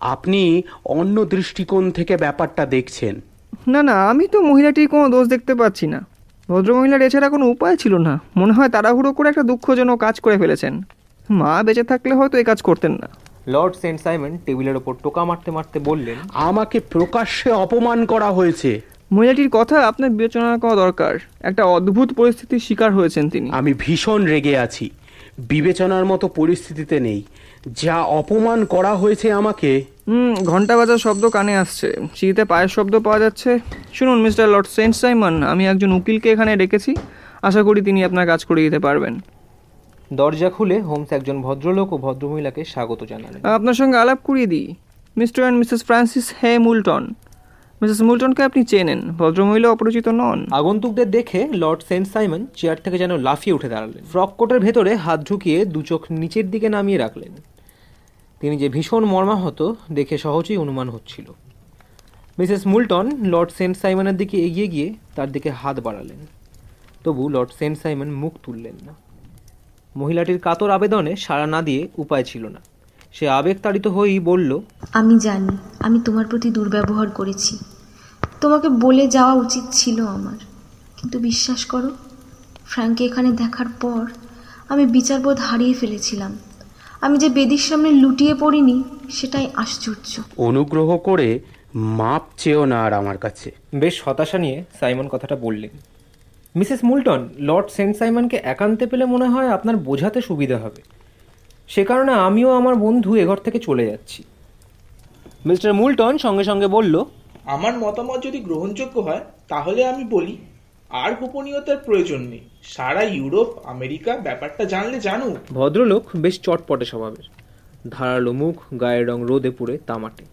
আপনি অন্য দৃষ্টিকোণ থেকে ব্যাপারটা দেখছেন। না না আমি তো মহিলাটির কোনো দোষ দেখতে পাচ্ছি না। ভদ্রমহিলার এছাড়া কোনো উপায় ছিল না। মনে হয় তাড়াহুড়ো করে একটা দুঃখজনক কাজ করে ফেলেছেন। মা বেঁচে থাকলে হয়তো এই কাজ করতেন না। লর্ড সেন্ট সাইমন টেবিলের ওপর টোকা মারতে মারতে বললেন আমাকে প্রকাশ্যে অপমান করা হয়েছে। মহিলাটির কথা আপনার বিবেচনা করা দরকার। একটা অদ্ভুত পরিস্থিতির শিকার হয়েছেন তিনি। আমি ভীষণ রেগে আছি। বিবেচনার মতো পরিস্থিতিতে নেই। যা অপমান করা হয়েছে আমাকে। হুম ঘণ্টা বাজার শব্দ কানে আসছে। সিঁড়িতে পায়ের শব্দ পাওয়া যাচ্ছে। শুনুন মিস্টার লর্ড সেন্ট সাইমন আমি একজন উকিলকে এখানে ডেকেছি। আশা করি তিনি আপনার কাজ করে দিতে পারবেন। দরজা খুলে হোমস একজন ভদ্রলোক ও ভদ্রমহিলাকে স্বাগত জানালেন। আপনার সঙ্গে আলাপ করিয়ে দিই। Mr and Mrs Francis Hay Moulton. Mrs মুলটনকে আপনি চেনেন ভদ্রমহিলা অপরিচিত নন। আগন্তুকদের দেখে লর্ড সেন্ট সাইমন চেয়ার থেকে যেন লাফিয়ে উঠে দাঁড়ালেন। ফ্রক কোটের ভেতরে হাত ঢুকিয়ে দু চোখ নিচের দিকে নামিয়ে রাখলেন। তিনি যে ভীষণ মর্মাহত দেখে সহজেই অনুমান হচ্ছিল। মিসেস মুলটন লর্ড সেন্ট সাইমনের দিকে এগিয়ে গিয়ে তার দিকে হাত বাড়ালেন। তবু লর্ড সেন্ট সাইমন মুখ তুললেন না। মহিলাটির কাতর আবেদনে সাড়া না দিয়ে উপায় ছিল না। সে আবেগতাড়িত হয়েই বলল আমি জানি আমি তোমার প্রতি দুর্ব্যবহার করেছি। তোমাকে বলে যাওয়া উচিত ছিল আমার। কিন্তু বিশ্বাস করো ফ্র্যাঙ্ককে এখানে দেখার পর আমি বিচারবোধ হারিয়ে ফেলেছিলাম। আমি যে বেদির সামনে লুটিয়ে পড়িনি সেটাই আশ্চর্য। অনুগ্রহ করে মাপ চেয়েও না আর আমার কাছে। বেশ হতাশা নিয়ে সাইমন কথাটা বললেন। মিসেস মুলটন লর্ড সেন্ট সাইমনকে একান্তে পেলে মনে হয় আপনার বোঝাতে সুবিধা হবে। সে কারণে আমিও আমার বন্ধু এঘর থেকে চলে যাচ্ছি। মিস্টার মুলটন সঙ্গে সঙ্গে বলল আমার মতামত যদি গ্রহণযোগ্য হয় তাহলে আমি বলি আর গোপনীয়তার প্রয়োজন নেই। সারা ইউরোপ আমেরিকা ব্যাপারটা জানলে জানুক। ভদ্রলোক বেশ চটপটে স্বভাবের। ধারালো মুখ গায়ের রং রোদে পুড়ে তামাটে।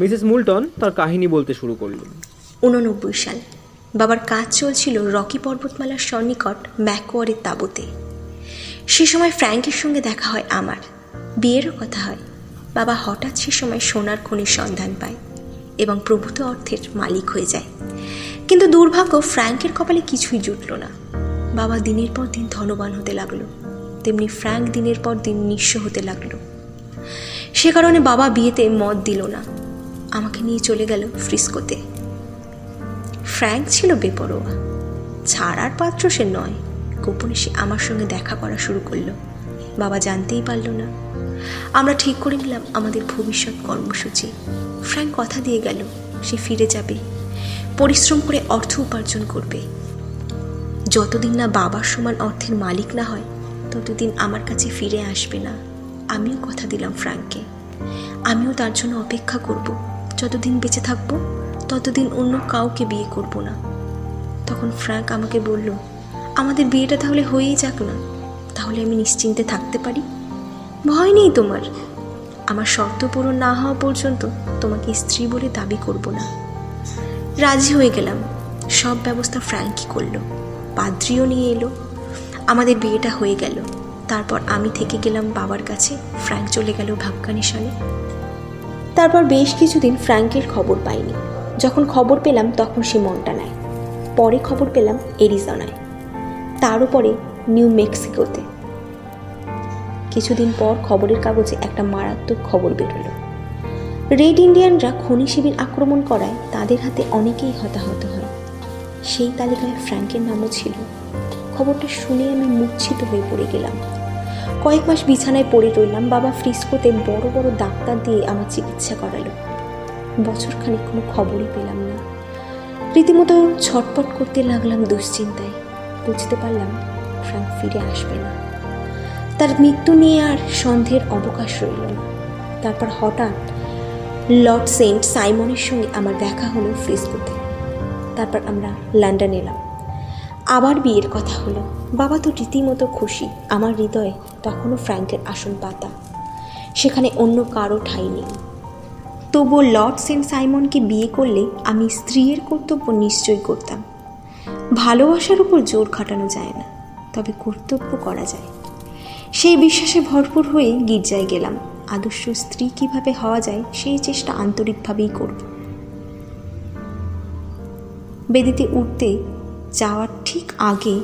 মিসেস মুলটন তার কাহিনী বলতে শুরু করলেন। উননব্বই সাল। বাবার কাজ চলছিল রকি পর্বতমালার সন্নিকট ম্যাকওয়ারের তাঁবুতে। সে সময় ফ্র্যাঙ্কের সঙ্গে দেখা হয় আমার। বিয়েরও কথা হয়। বাবা হঠাৎ সে সময় সোনার খনির সন্ধান পায় এবং প্রভূত অর্থের মালিক হয়ে যায়। কিন্তু দুর্ভাগ্য ফ্র্যাঙ্কের কপালে কিছুই জুটল না। বাবা দিনের পর দিন ধনবান হতে লাগল। তেমনি ফ্র্যাঙ্ক দিনের পর দিন নিঃস্ব হতে লাগল। সে কারণে বাবা বিয়েতে মত দিল না। আমাকে নিয়ে চলে গেল ফ্রিস্কোতে। ফ্র্যাঙ্ক ছিল বেপরোয়া। ছাড়ার পাত্র সে নয়, গোপনে সে আমার সঙ্গে দেখা করা শুরু করল। বাবা জানতেই পারল না। আমরা ঠিক করে নিলাম আমাদের ভবিষ্যৎ কর্মসূচি। ফ্র্যাঙ্ক কথা দিয়ে গেল, সে ফিরে যাবে। পরিশ্রম করে অর্থ উপার্জন করবে। যতদিন না বাবার সমান অর্থের মালিক না হয়, ততদিন আমার কাছে ফিরে আসবে না। আমিও কথা দিলাম ফ্র্যাঙ্ককে আমিও তার জন্য অপেক্ষা করব। যতদিন বেঁচে থাকব ততদিন অন্য কাউকে বিয়ে করব না। তখন ফ্র্যাঙ্ক আমাকে বলল, আমাদের বিয়েটা তাহলে হয়েই যাক না। তাহলে আমি নিশ্চিন্তে থাকতে পারি। ভয় নেই তোমার। আমার শর্ত পূরণ না হওয়া পর্যন্ত তোমাকে স্ত্রী বলে দাবি করব না। রাজি হয়ে গেলাম। সব ব্যবস্থা ফ্র্যাঙ্কই করল। পাদ্রিও নিয়ে এলো। আমাদের বিয়েটা হয়ে গেল। তারপর আমি থেকে গেলাম বাবার কাছে। ফ্র্যাঙ্ক চলে গেল ভাবকানিশালে। তারপর বেশ কিছুদিন ফ্র্যাঙ্কের খবর পাইনি। যখন খবর পেলাম তখন সে মনটা নেয়। পরে খবর পেলাম এরিজনায়। তারও পরে নিউ মেক্সিকোতে। কিছুদিন পর খবরের কাগজে একটা মারাত্মক খবর বেরোলো। রেড ইন্ডিয়ানরা খনি শিবির আক্রমণ করায় তাদের হাতে অনেকেই হতাহত হয়। সেই তালিকায় ফ্র্যাঙ্কের নামও ছিল। খবরটা শুনে আমি মূর্ছিত হয়ে পড়ে গেলাম। কয়েক মাস বিছানায় পড়ে রইলাম বাবা ফ্রিস্কোতে বড় বড় ডাক্তার দিয়ে আমার চিকিৎসা করালো। বছর খানিক কোনো খবরই পেলাম না। রীতিমতো ছটপট করতে লাগলাম দুশ্চিন্তায়। বুঝতে পারলাম ফ্র্যাঙ্ক ফিরে আসবে না। তার মৃত্যু নিয়ে আর সন্দেহের অবকাশ রইল না। তারপর হঠাৎ লর্ড সেন্ট সাইমনের সঙ্গে আমার দেখা হলো ফ্রিস্কোতে তারপর আমরা লন্ডন এলাম। আবার বিয়ের কথা হলো। বাবা তো রীতিমতো খুশি। আমার হৃদয়ে তখনও ফ্র্যাঙ্কের আসন পাতা। সেখানে অন্য কারও ঠাই নেই। তবুও লর্ড সেন্ট সাইমনকে বিয়ে করলে আমি স্ত্রীর কর্তব্য নিশ্চয় করতাম। ভালোবাসার উপর জোর খাটানো যায় না, তবে কর্তব্য করা যায়। সেই বিশ্বাসে ভরপুর হয়ে গির্জায় গেলাম। আদর্শ স্ত্রী কীভাবে হওয়া যায়, সেই চেষ্টা আন্তরিকভাবেই করব। বেদিতে উঠতে যাওয়ার ঠিক আগে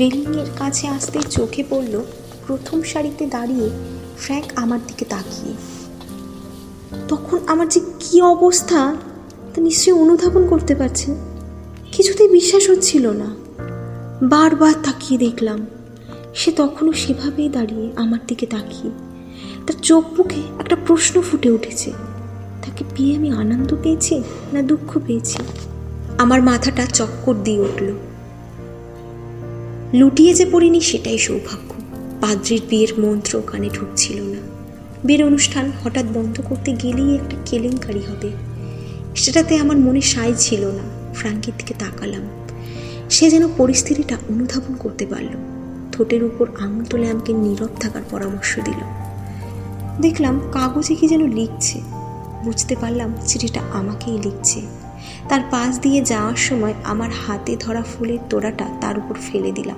রেলিংয়ের কাছে আসতে চোখে পড়ল প্রথম সারিতে দাঁড়িয়ে ফ্র্যাঙ্ক আমার দিকে তাকিয়ে। তখন আমার যে কি অবস্থা তা নিশ্চয়ই অনুধাবন করতে পারছেন কিছুতেই বিশ্বাস হচ্ছিল না। বারবার তাকিয়ে দেখলাম, সে তখনও সেভাবেই দাঁড়িয়ে আমার দিকে তাকিয়ে। তার চোখ মুখে একটা প্রশ্ন ফুটে উঠেছে, তাকে পেয়ে আমি আনন্দ পেয়েছি না দুঃখ পেয়েছি? আমার মাথাটা চক্কর দিয়ে উঠল। লুটিয়ে যে পড়িনি সেটাই সৌভাগ্য। পাদ্রির বিয়ের মন্ত্র কানে ঢুকছিল না। বিয়ের অনুষ্ঠান হঠাৎ বন্ধ করতে গেলেই একটা কেলেঙ্কারি হবে। সেটাতে আমার মনে সাই ছিল না ফ্রাঙ্কের দিকে তাকালাম। সে যেন পরিস্থিতিটা অনুধাবন করতে পারল। ঠোঁটের উপর আঙুল তুলে আমাকে নীরব থাকার পরামর্শ দিল। দেখলাম কাগজে কি যেন লিখছে। বুঝতে পারলাম চিঠিটা আমাকেই লিখছে। তার পাশ দিয়ে যাওয়ার সময় আমার হাতে ধরা ফুলের তোড়াটা তার উপর ফেলে দিলাম।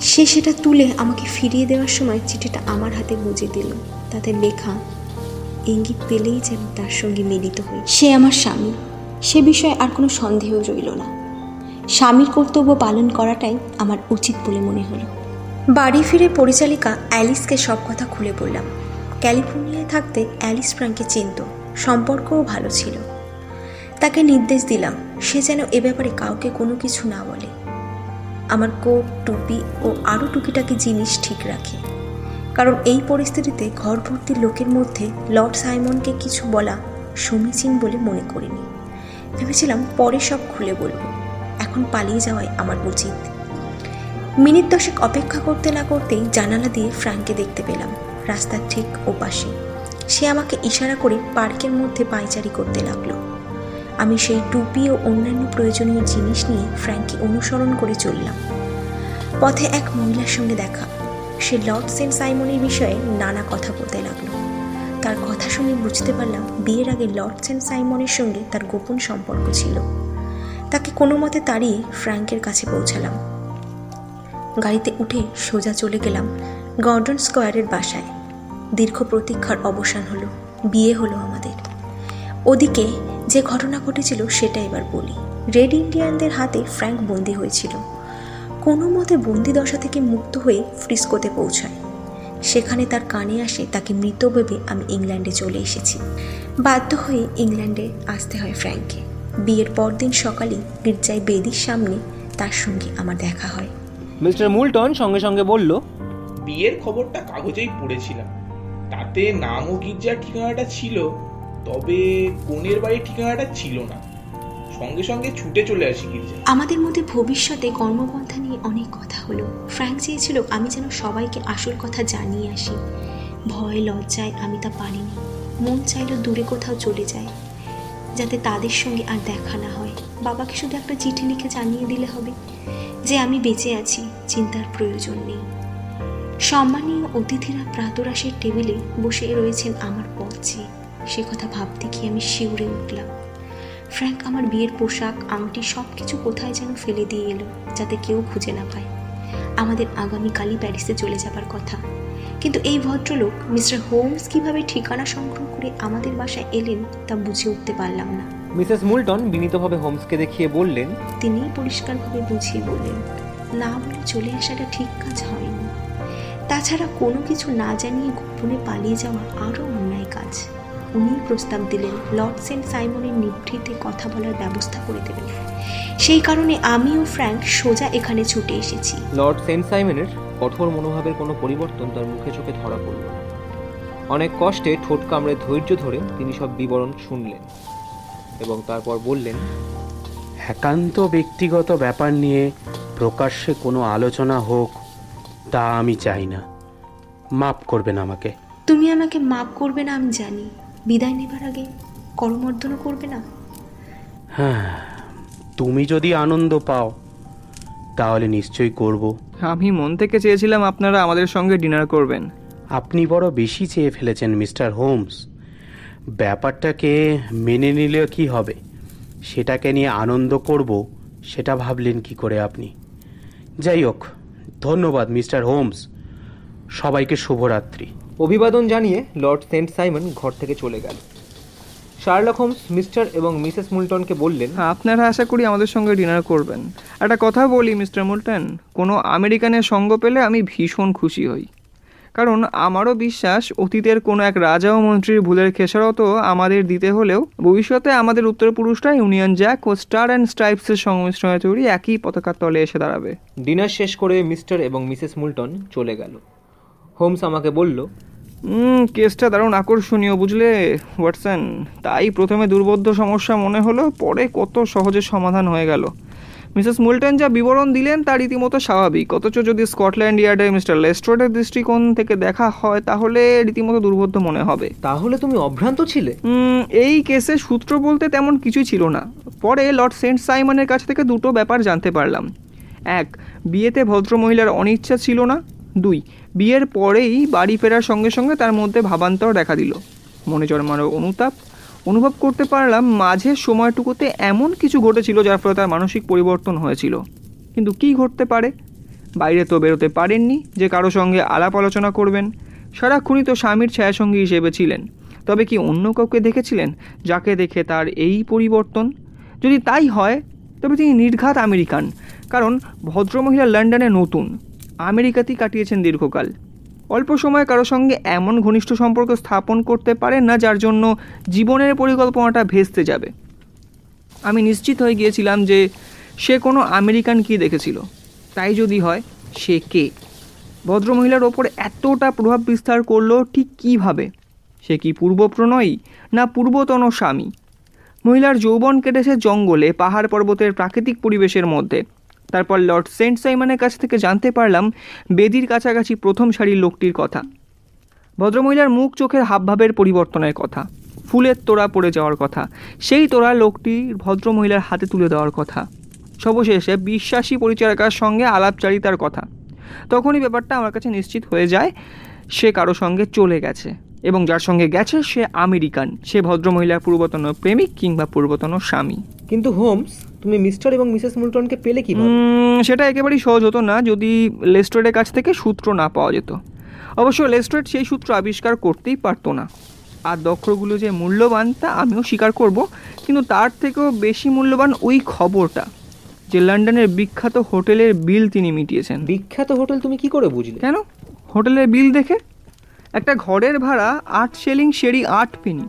সে সেটা তুলে আমাকে ফিরিয়ে দেওয়ার সময় চিঠিটা আমার হাতে বুঝে দিল। তাতে লেখা ইঙ্গিত পেলেই যেন তার সঙ্গে মিলিত হই। সে আমার স্বামী। সে বিষয়ে আর কোনো সন্দেহ রইল না। স্বামীর কর্তব্য পালন করাটাই আমার উচিত বলে মনে হলো। বাড়ি ফিরে পরিচালিকা অ্যালিসকে সব কথা খুলে বললাম। ক্যালিফোর্নিয়ায় থাকতে অ্যালিস ফ্রাঙ্কে চিনত। সম্পর্কও ভালো ছিল। তাকে নির্দেশ দিলাম সে যেন এ ব্যাপারে কাউকে কোনো কিছু না বলে। আমার কোট টুপি ও আরও টুকিটাকি জিনিস ঠিক রাখে। কারণ এই পরিস্থিতিতে ঘর ভর্তি লোকের মধ্যে লর্ড সাইমনকে কিছু বলা সমীচীন বলে মনে করিনি। ভেবেছিলাম পরে সব খুলে বলব। এখন পালিয়ে যাওয়াই আমার উচিত। মিনিট দশেক অপেক্ষা করতে না করতেই জানালা দিয়ে ফ্র্যাঙ্ককে দেখতে পেলাম, রাস্তার ঠিক ওপাশে। সে আমাকে ইশারা করে পার্কের মধ্যে পায়চারি করতে লাগল। আমি সেই টুপি ও অন্যান্য প্রয়োজনীয় জিনিস নিয়ে ফ্র্যাঙ্ককে অনুসরণ করে চললাম। পথে এক মহিলার সঙ্গে দেখা সে লর্ড সেন্ট সাইমনের বিষয়ে নানা কথা বলতে লাগল। তার কথা শুনে বুঝতে পারলাম বিয়ের আগে লর্ড সেন্ট সাইমনের সঙ্গে তার গোপন সম্পর্ক ছিল। তাকে কোনো মতে তাড়িয়ে ফ্র্যাঙ্কের কাছে পৌঁছালাম। গাড়িতে উঠে সোজা চলে গেলাম গর্ডন স্কোয়ারের বাসায়। দীর্ঘ প্রতীক্ষার অবসান হলো, বিয়ে হলো আমাদের। ওদিকে যে ঘটনা ঘটেছিল সেটা এবার বলি। রেড ইন্ডিয়ানদের হাতে ফ্র্যাঙ্ক বন্দি হয়েছিল। কোনো মতে বন্দি দশা থেকে মুক্ত হয়ে ফ্রিস্কোতে পৌঁছায়। সেখানে তার কানে আসে তাকে মৃত ভেবে আমি ইংল্যান্ডে চলে এসেছি। বাধ্য হয়ে ইংল্যান্ডে আসতে হয় ফ্র্যাঙ্ককে বিয়ের পরদিন সকালে গির্জায় বেদির সামনে তার সঙ্গে আমার দেখা হয়। মিস্টার মুলটন সঙ্গে সঙ্গে বলল বিয়ের খবরটা কাগজেই পড়েছিলাম। তাতে নাম ও গির্জার ঠিকানাটা ছিল তবে কোনের বাড়ির ঠিকানাটা ছিল না। সঙ্গে সঙ্গে ছুটে চলে আসি গির্জায়। আমাদের মধ্যে ভবিষ্যতে কর্মপন্থা নিয়ে অনেক কথা হলো। ফ্র্যাঙ্ক চেয়েছিল আমি যেন সবাইকে আসল কথা জানিয়ে আসি। ভয়, লজ্জায় আমি তা পারিনি। মন চাইলো দূরে কোথাও চলে যায়, যাতে তাদের সঙ্গে আর দেখা না হয়। বাবাকে শুধু একটা চিঠি লিখে জানিয়ে দিলে হবে যে আমি বেঁচে আছি, চিন্তার প্রয়োজন নেই। সম্মানীয় অতিথিরা প্রাতরাশের টেবিলে বসে রয়েছেন আমার পথ। চেয়ে সে কথা ভাবতে গিয়ে আমি শিউরে উঠলাম। ফ্র্যাঙ্ক আমার বিয়ের পোশাক আংটি সব কিছু কোথায় যেন ফেলে দিয়ে এলো যাতে কেউ খুঁজে না পায়। আমাদের আগামীকালই প্যারিসে চলে যাবার কথা। কিন্তু এই ভদ্রলোক মিস্টার হোমস কীভাবে ঠিকানা সংগ্রহ করে আমাদের বাসায় এলেন তা বুঝে উঠতে পারলাম না। মিসেস মুলটন বিনীতভাবে হোমসকে দেখিয়ে বললেন তিনিই পরিষ্কারভাবে বুঝিয়ে বললেন না বলে চলে আসাটা ঠিক কাজ হয়নি। তাছাড়া কোনো কিছু না জানিয়ে গোপনে পালিয়ে যাওয়া আরও অন্যায় কাজ। উনি প্রস্তাব দিলেন লর্ড সেন্ট সাইমনের নিভৃতে কথা বলার ব্যবস্থা করে দেবেন। সেই কারণে আমি ও ফ্র্যাঙ্ক সোজা এখানে ছুটে এসেছি। লর্ড সেন্ট সাইমনের কঠোর মনোভাবের কোনো পরিবর্তন তার মুখে চোখে ধরা পড়ল অনেক কষ্টে ঠোঁট কামড়ে ধৈর্য ধরে তিনি সব বিবরণ শুনলেন এবং তারপর বললেন একান্ত ব্যক্তিগত ব্যাপার নিয়ে প্রকাশ্যে কোনো আলোচনা হোক তা আমি চাই না। মাফ করবেন আমাকে। তুমি আমাকে মাপ করবে না আমি জানি। বিদায় নেবার আগে করমর্দনও করবে না? হ্যাঁ তুমি যদি আনন্দ পাও তাহলে নিশ্চয়ই করব। আমি মন থেকে চেয়েছিলাম আপনারা আমাদের সঙ্গে ডিনার করবেন। আপনি বড় বেশি চেয়ে ফেলেছেন মিস্টার হোমস। ব্যাপারটাকে মেনে নিলে কি হবে? সেটাকে নিয়ে আনন্দ করব সেটা ভাবলেন কি করে আপনি? যাই হোক ধন্যবাদ মিস্টার হোমস। সবাইকে শুভরাত্রি। অভিবাদন জানিয়ে লর্ড সেন্ট সাইমন ঘর থেকে চলে গেল। শার্লক হোমস মিস্টার এবং মিসেস মুলটনকে বললেন আপনারা আশা করি আমাদের সঙ্গে ডিনার করবেন। একটা কথা বলি মিস্টার মুলটন কোনো আমেরিকানের সঙ্গ পেলে আমি ভীষণ খুশি হই। কারণ আমারও বিশ্বাস অতীতের কোনো এক রাজা ও মন্ত্রীর ভুলের খেসারত আমাদের দিতে হলেও ভবিষ্যতে আমাদের উত্তরপুরুষরা ইউনিয়ন জ্যাক ও স্টার অ্যান্ড স্ট্রাইপসের সংমিশ্রণে তৈরি একই পতাকার তলে এসে দাঁড়াবে। ডিনার শেষ করে মিস্টার এবং মিসেস মুলটন চলে গেল। হোমস আমাকে বলল হুম কেসটা দারুণ আকর্ষণীয় বুঝলে ওয়াটসন। তাই প্রথমে দুর্বোধ্য সমস্যা মনে হলো পরে কত সহজে সমাধান হয়ে গেল। মিসেস মুলটন যা বিবরণ দিলেন তা রীতিমতো স্বাভাবিক। অথচ যদি স্কটল্যান্ড ইয়ার্ডে মিস্টার লেস্ট্রোডের দৃষ্টিকোণ থেকে দেখা হয় তাহলে রীতিমতো দুর্বোধ্য মনে হবে। তাহলে তুমি অভ্রান্ত ছিলে? এই কেসে সূত্র বলতে তেমন কিছুই ছিল না। পরে লর্ড সেন্ট সাইমনের কাছ থেকে দুটো ব্যাপার জানতে পারলাম। এক বিয়েতে ভদ্রমহিলার অনিচ্ছা ছিল না। দুই। বিয়ের পরেই বাড়ি ফেরার সঙ্গে সঙ্গে তার মধ্যে ভাবান্তর দেখা দিল। মনে জন্মানো অনুতাপ। অনুভব করতে পারলাম মাঝের সময়টুকুতে এমন কিছু ঘটেছিল যার ফলে তার মানসিক পরিবর্তন হয়েছিল। কিন্তু কি ঘটতে পারে? বাইরে তো বেরোতে পারেননি, যে কারও সঙ্গে আলাপ আলোচনা করবেন। সারাক্ষণই তো স্বামীর ছায়াসঙ্গী হিসেবে ছিলেন। তবে কি অন্য কাউকে দেখেছিলেন, যাকে দেখে তার এই পরিবর্তন? যদি তাই হয়, তবে তিনি নির্ঘাত আমেরিকান, কারণ ভদ্রমহিলা লন্ডনে নতুন। আমেরিকাতেই কাটিয়েছেন দীর্ঘকাল। অল্প সময়ে কারও সঙ্গে এমন ঘনিষ্ঠ সম্পর্ক স্থাপন করতে পারেন না যার জন্য জীবনের পরিকল্পনাটা ভেস্তে যাবে। আমি নিশ্চিত হয়ে গিয়েছিলাম যে সে কোনো আমেরিকান কি দেখেছিল। তাই যদি হয়, সে কে? ভদ্রমহিলার ওপর এতটা প্রভাব বিস্তার করল ঠিক কীভাবে? সে কি পূর্বপ্রণয়ী না পূর্বতন স্বামী? মহিলার যৌবন কেটেছে জঙ্গলে, পাহাড় পর্বতের প্রাকৃতিক পরিবেশের মধ্যে। তারপর লর্ড সেন্ট সাইমনের কাছ থেকে জানতে পারলাম বেদির কাছাকাছি প্রথম সারির লোকটির কথা। ভদ্রমহিলার মুখ চোখের হাবভাবের পরিবর্তনের কথা, ফুলের তোড়া পড়ে যাওয়ার কথা, সেই তোড়া লোকটি ভদ্রমহিলার হাতে তুলে দেওয়ার কথা। সবশেষে বিশ্বাসী পরিচারিকার সঙ্গে আলাপচারিতার কথা। তখনই ব্যাপারটা আমার কাছে নিশ্চিত হয়ে যায়, সে কারও সঙ্গে চলে গেছে এবং যার সঙ্গে গেছে সে আমেরিকান, সে ভদ্রমহিলার পূর্বতন প্রেমিক কিংবা পূর্বতন স্বামী। কিন্তু হোমস তুমি মিস্টার এবং মিসেস মুলটনকে পেলে কি সেটা একেবারেই সহজ হতো না যদি লেস্ট্রেডের কাছ থেকে সূত্র না পাওয়া যেত। অবশ্য লেস্ট্রেড সেই সূত্র আবিষ্কার করতেই পারতো না। আর দক্ষরগুলো যে মূল্যবান তা আমিও স্বীকার করব কিন্তু তার থেকেও বেশি মূল্যবান ওই খবরটা যে লন্ডনের বিখ্যাত হোটেলের বিল তিনি মিটিয়েছেন। বিখ্যাত হোটেল তুমি কি করে বুঝলে? কেন? হোটেলের বিল দেখে? একটা ঘরের ভাড়া আট শেলিং সেরি আট পেনি।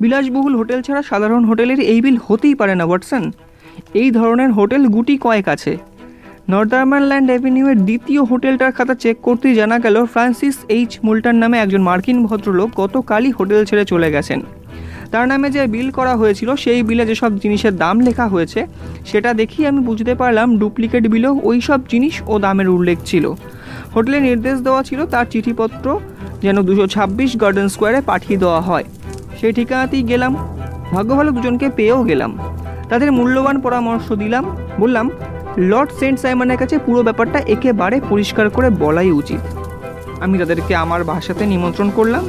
বিলাসবহুল হোটেল ছাড়া সাধারণ হোটেলের এই বিল হতেই পারে না ওয়াটসন। এই ধরনের হোটেল গুটি কয়েক আছে। নর্দার্মানল্যান্ড অ্যাভিনিউয়ের দ্বিতীয় হোটেলটার খাতা চেক করতেই জানা গেল, ফ্রান্সিস এইচ. মুল্টান নামে একজন মার্কিন ভদ্রলোক গতকালই হোটেল ছেড়ে চলে গেছেন। তার নামে যে বিল করা হয়েছিল, সেই বিলে যেসব জিনিসের দাম লেখা হয়েছে, সেটা দেখি আমি বুঝতে পারলাম ডুপ্লিকেট বিলেও ওই সব জিনিস ও দামের উল্লেখ ছিল। হোটেলে নির্দেশ দেওয়া ছিল তার চিঠিপত্র যেন দুশো ছাব্বিশ গার্ডেন স্কোয়ারে পাঠিয়ে দেওয়া হয়। সেই ঠিকানাতেই গেলাম। ভাগ্য ভালো দুজনকে পেয়েও গেলাম। তাদের মূল্যবান পরামর্শ দিলাম। বললাম লর্ড সেন্ট সাইমনের কাছে পুরো ব্যাপারটা একেবারে পরিষ্কার করে বলাই উচিত। আমি তাদেরকে আমার ভাষাতে নিমন্ত্রণ করলাম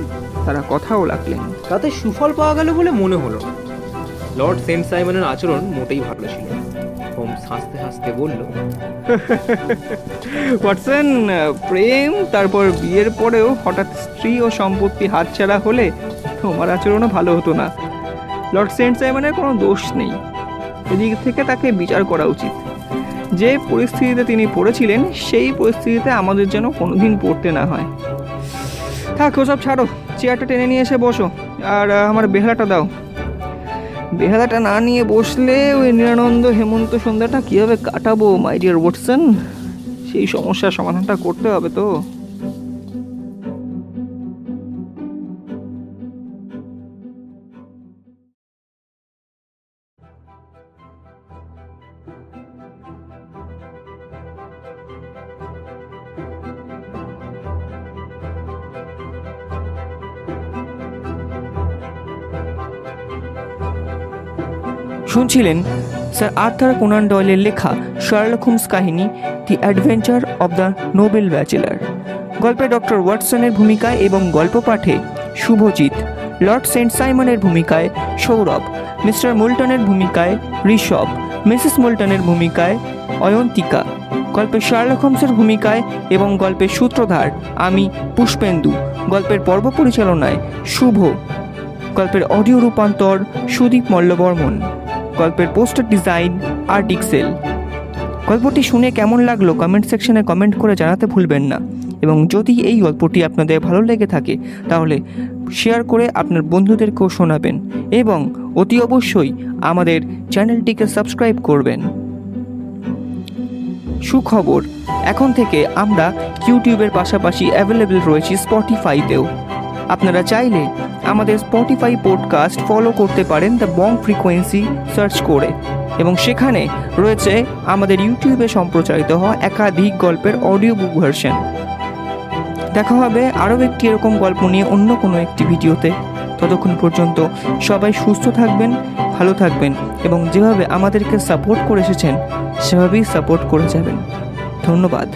তারা কথাও লাগলেন তাতে সুফল পাওয়া গেল বলে মনে হলো। লর্ড সেন্ট সাইমনের আচরণ মোটেই ভালো ছিল। হোমস হাসতে হাসতে বলল ওয়াটসন প্রেম তারপর বিয়ের পরেও হঠাৎ স্ত্রী ও সম্পত্তি হাতছাড়া হলে তোমার আচরণও ভালো হতো না। লর্ড সেন্ট সাইমনের কোনো দোষ নেই। এদিক থেকে তাকে বিচার করা উচিত। যে পরিস্থিতিতে তিনি পড়েছিলেন, সেই পরিস্থিতিতে আমাদের যেন কোনোদিন পড়তে না হয়। থাক, ওসব ছাড়ো, চেয়ারটা টেনে নিয়ে এসে বসো, আর আমার বেহালাটা দাও। বেহালাটা না নিয়ে বসলে ওই নিরানন্দ হেমন্ত সন্ধ্যাটা কীভাবে কাটাবো মাই ডিয়ার ওয়াটসন সেই সমস্যার সমাধানটা করতে হবে তো। শুনছিলেন স্যার আর্থার কোনান ডয়েলের লেখা শার্লক হোমস কাহিনী, the adventure of the noble bachelor গল্পে ডক্টর ওয়াটসনের ভূমিকায় এবং গল্প পাঠে শুভজিৎ, লর্ড সেন্ট সাইমনের ভূমিকায় সৌরভ, মিস্টার মুল্টনের ভূমিকায় ঋষভ, মিসেস মুল্টনের ভূমিকায় অয়ন্তিকা। গল্পে শার্লক হোমসের ভূমিকায় এবং গল্পের সূত্রধার আমি পুষ্পেন্দু। গল্পের পর্ব পরিচালনায় শুভ। গল্পের অডিও রূপান্তর সুদীপ মল্লবর্মন। গল্পের পোস্টার ডিজাইন আর্টিক্সেল গল্পটি শুনে কেমন লাগল কমেন্ট সেকশনে কমেন্ট করে জানাতে ভুলবেন না। এবং যদি এই গল্পটি আপনাদের ভালো লেগে থাকে, তাহলে শেয়ার করে আপনার বন্ধুদেরকেও শোনাবেন এবং অতি অবশ্যই আমাদের চ্যানেলটিকে সাবস্ক্রাইব করবেন। সুখবর, এখন থেকে আমরা ইউটিউবের পাশাপাশি অ্যাভেলেবেল রয়েছি স্পটিফাইতেও আপনারা চাইলে আমাদের স্পটিফাই পডকাস্ট ফলো করতে পারেন দ্য বং ফ্রিকোয়েন্সি সার্চ করে। এবং সেখানে রয়েছে আমাদের ইউটিউবে সম্প্রচারিত হওয়া একাধিক গল্পের অডিও বুক ভার্সন দেখা হবে আরও একটি এরকম গল্প নিয়ে অন্য কোনো একটি ভিডিওতে। ততক্ষণ পর্যন্ত সবাই সুস্থ থাকবেন, ভালো থাকবেন এবং যেভাবে আমাদেরকে সাপোর্ট করে এসেছেন, সেভাবেই সাপোর্ট করে যাবেন। ধন্যবাদ।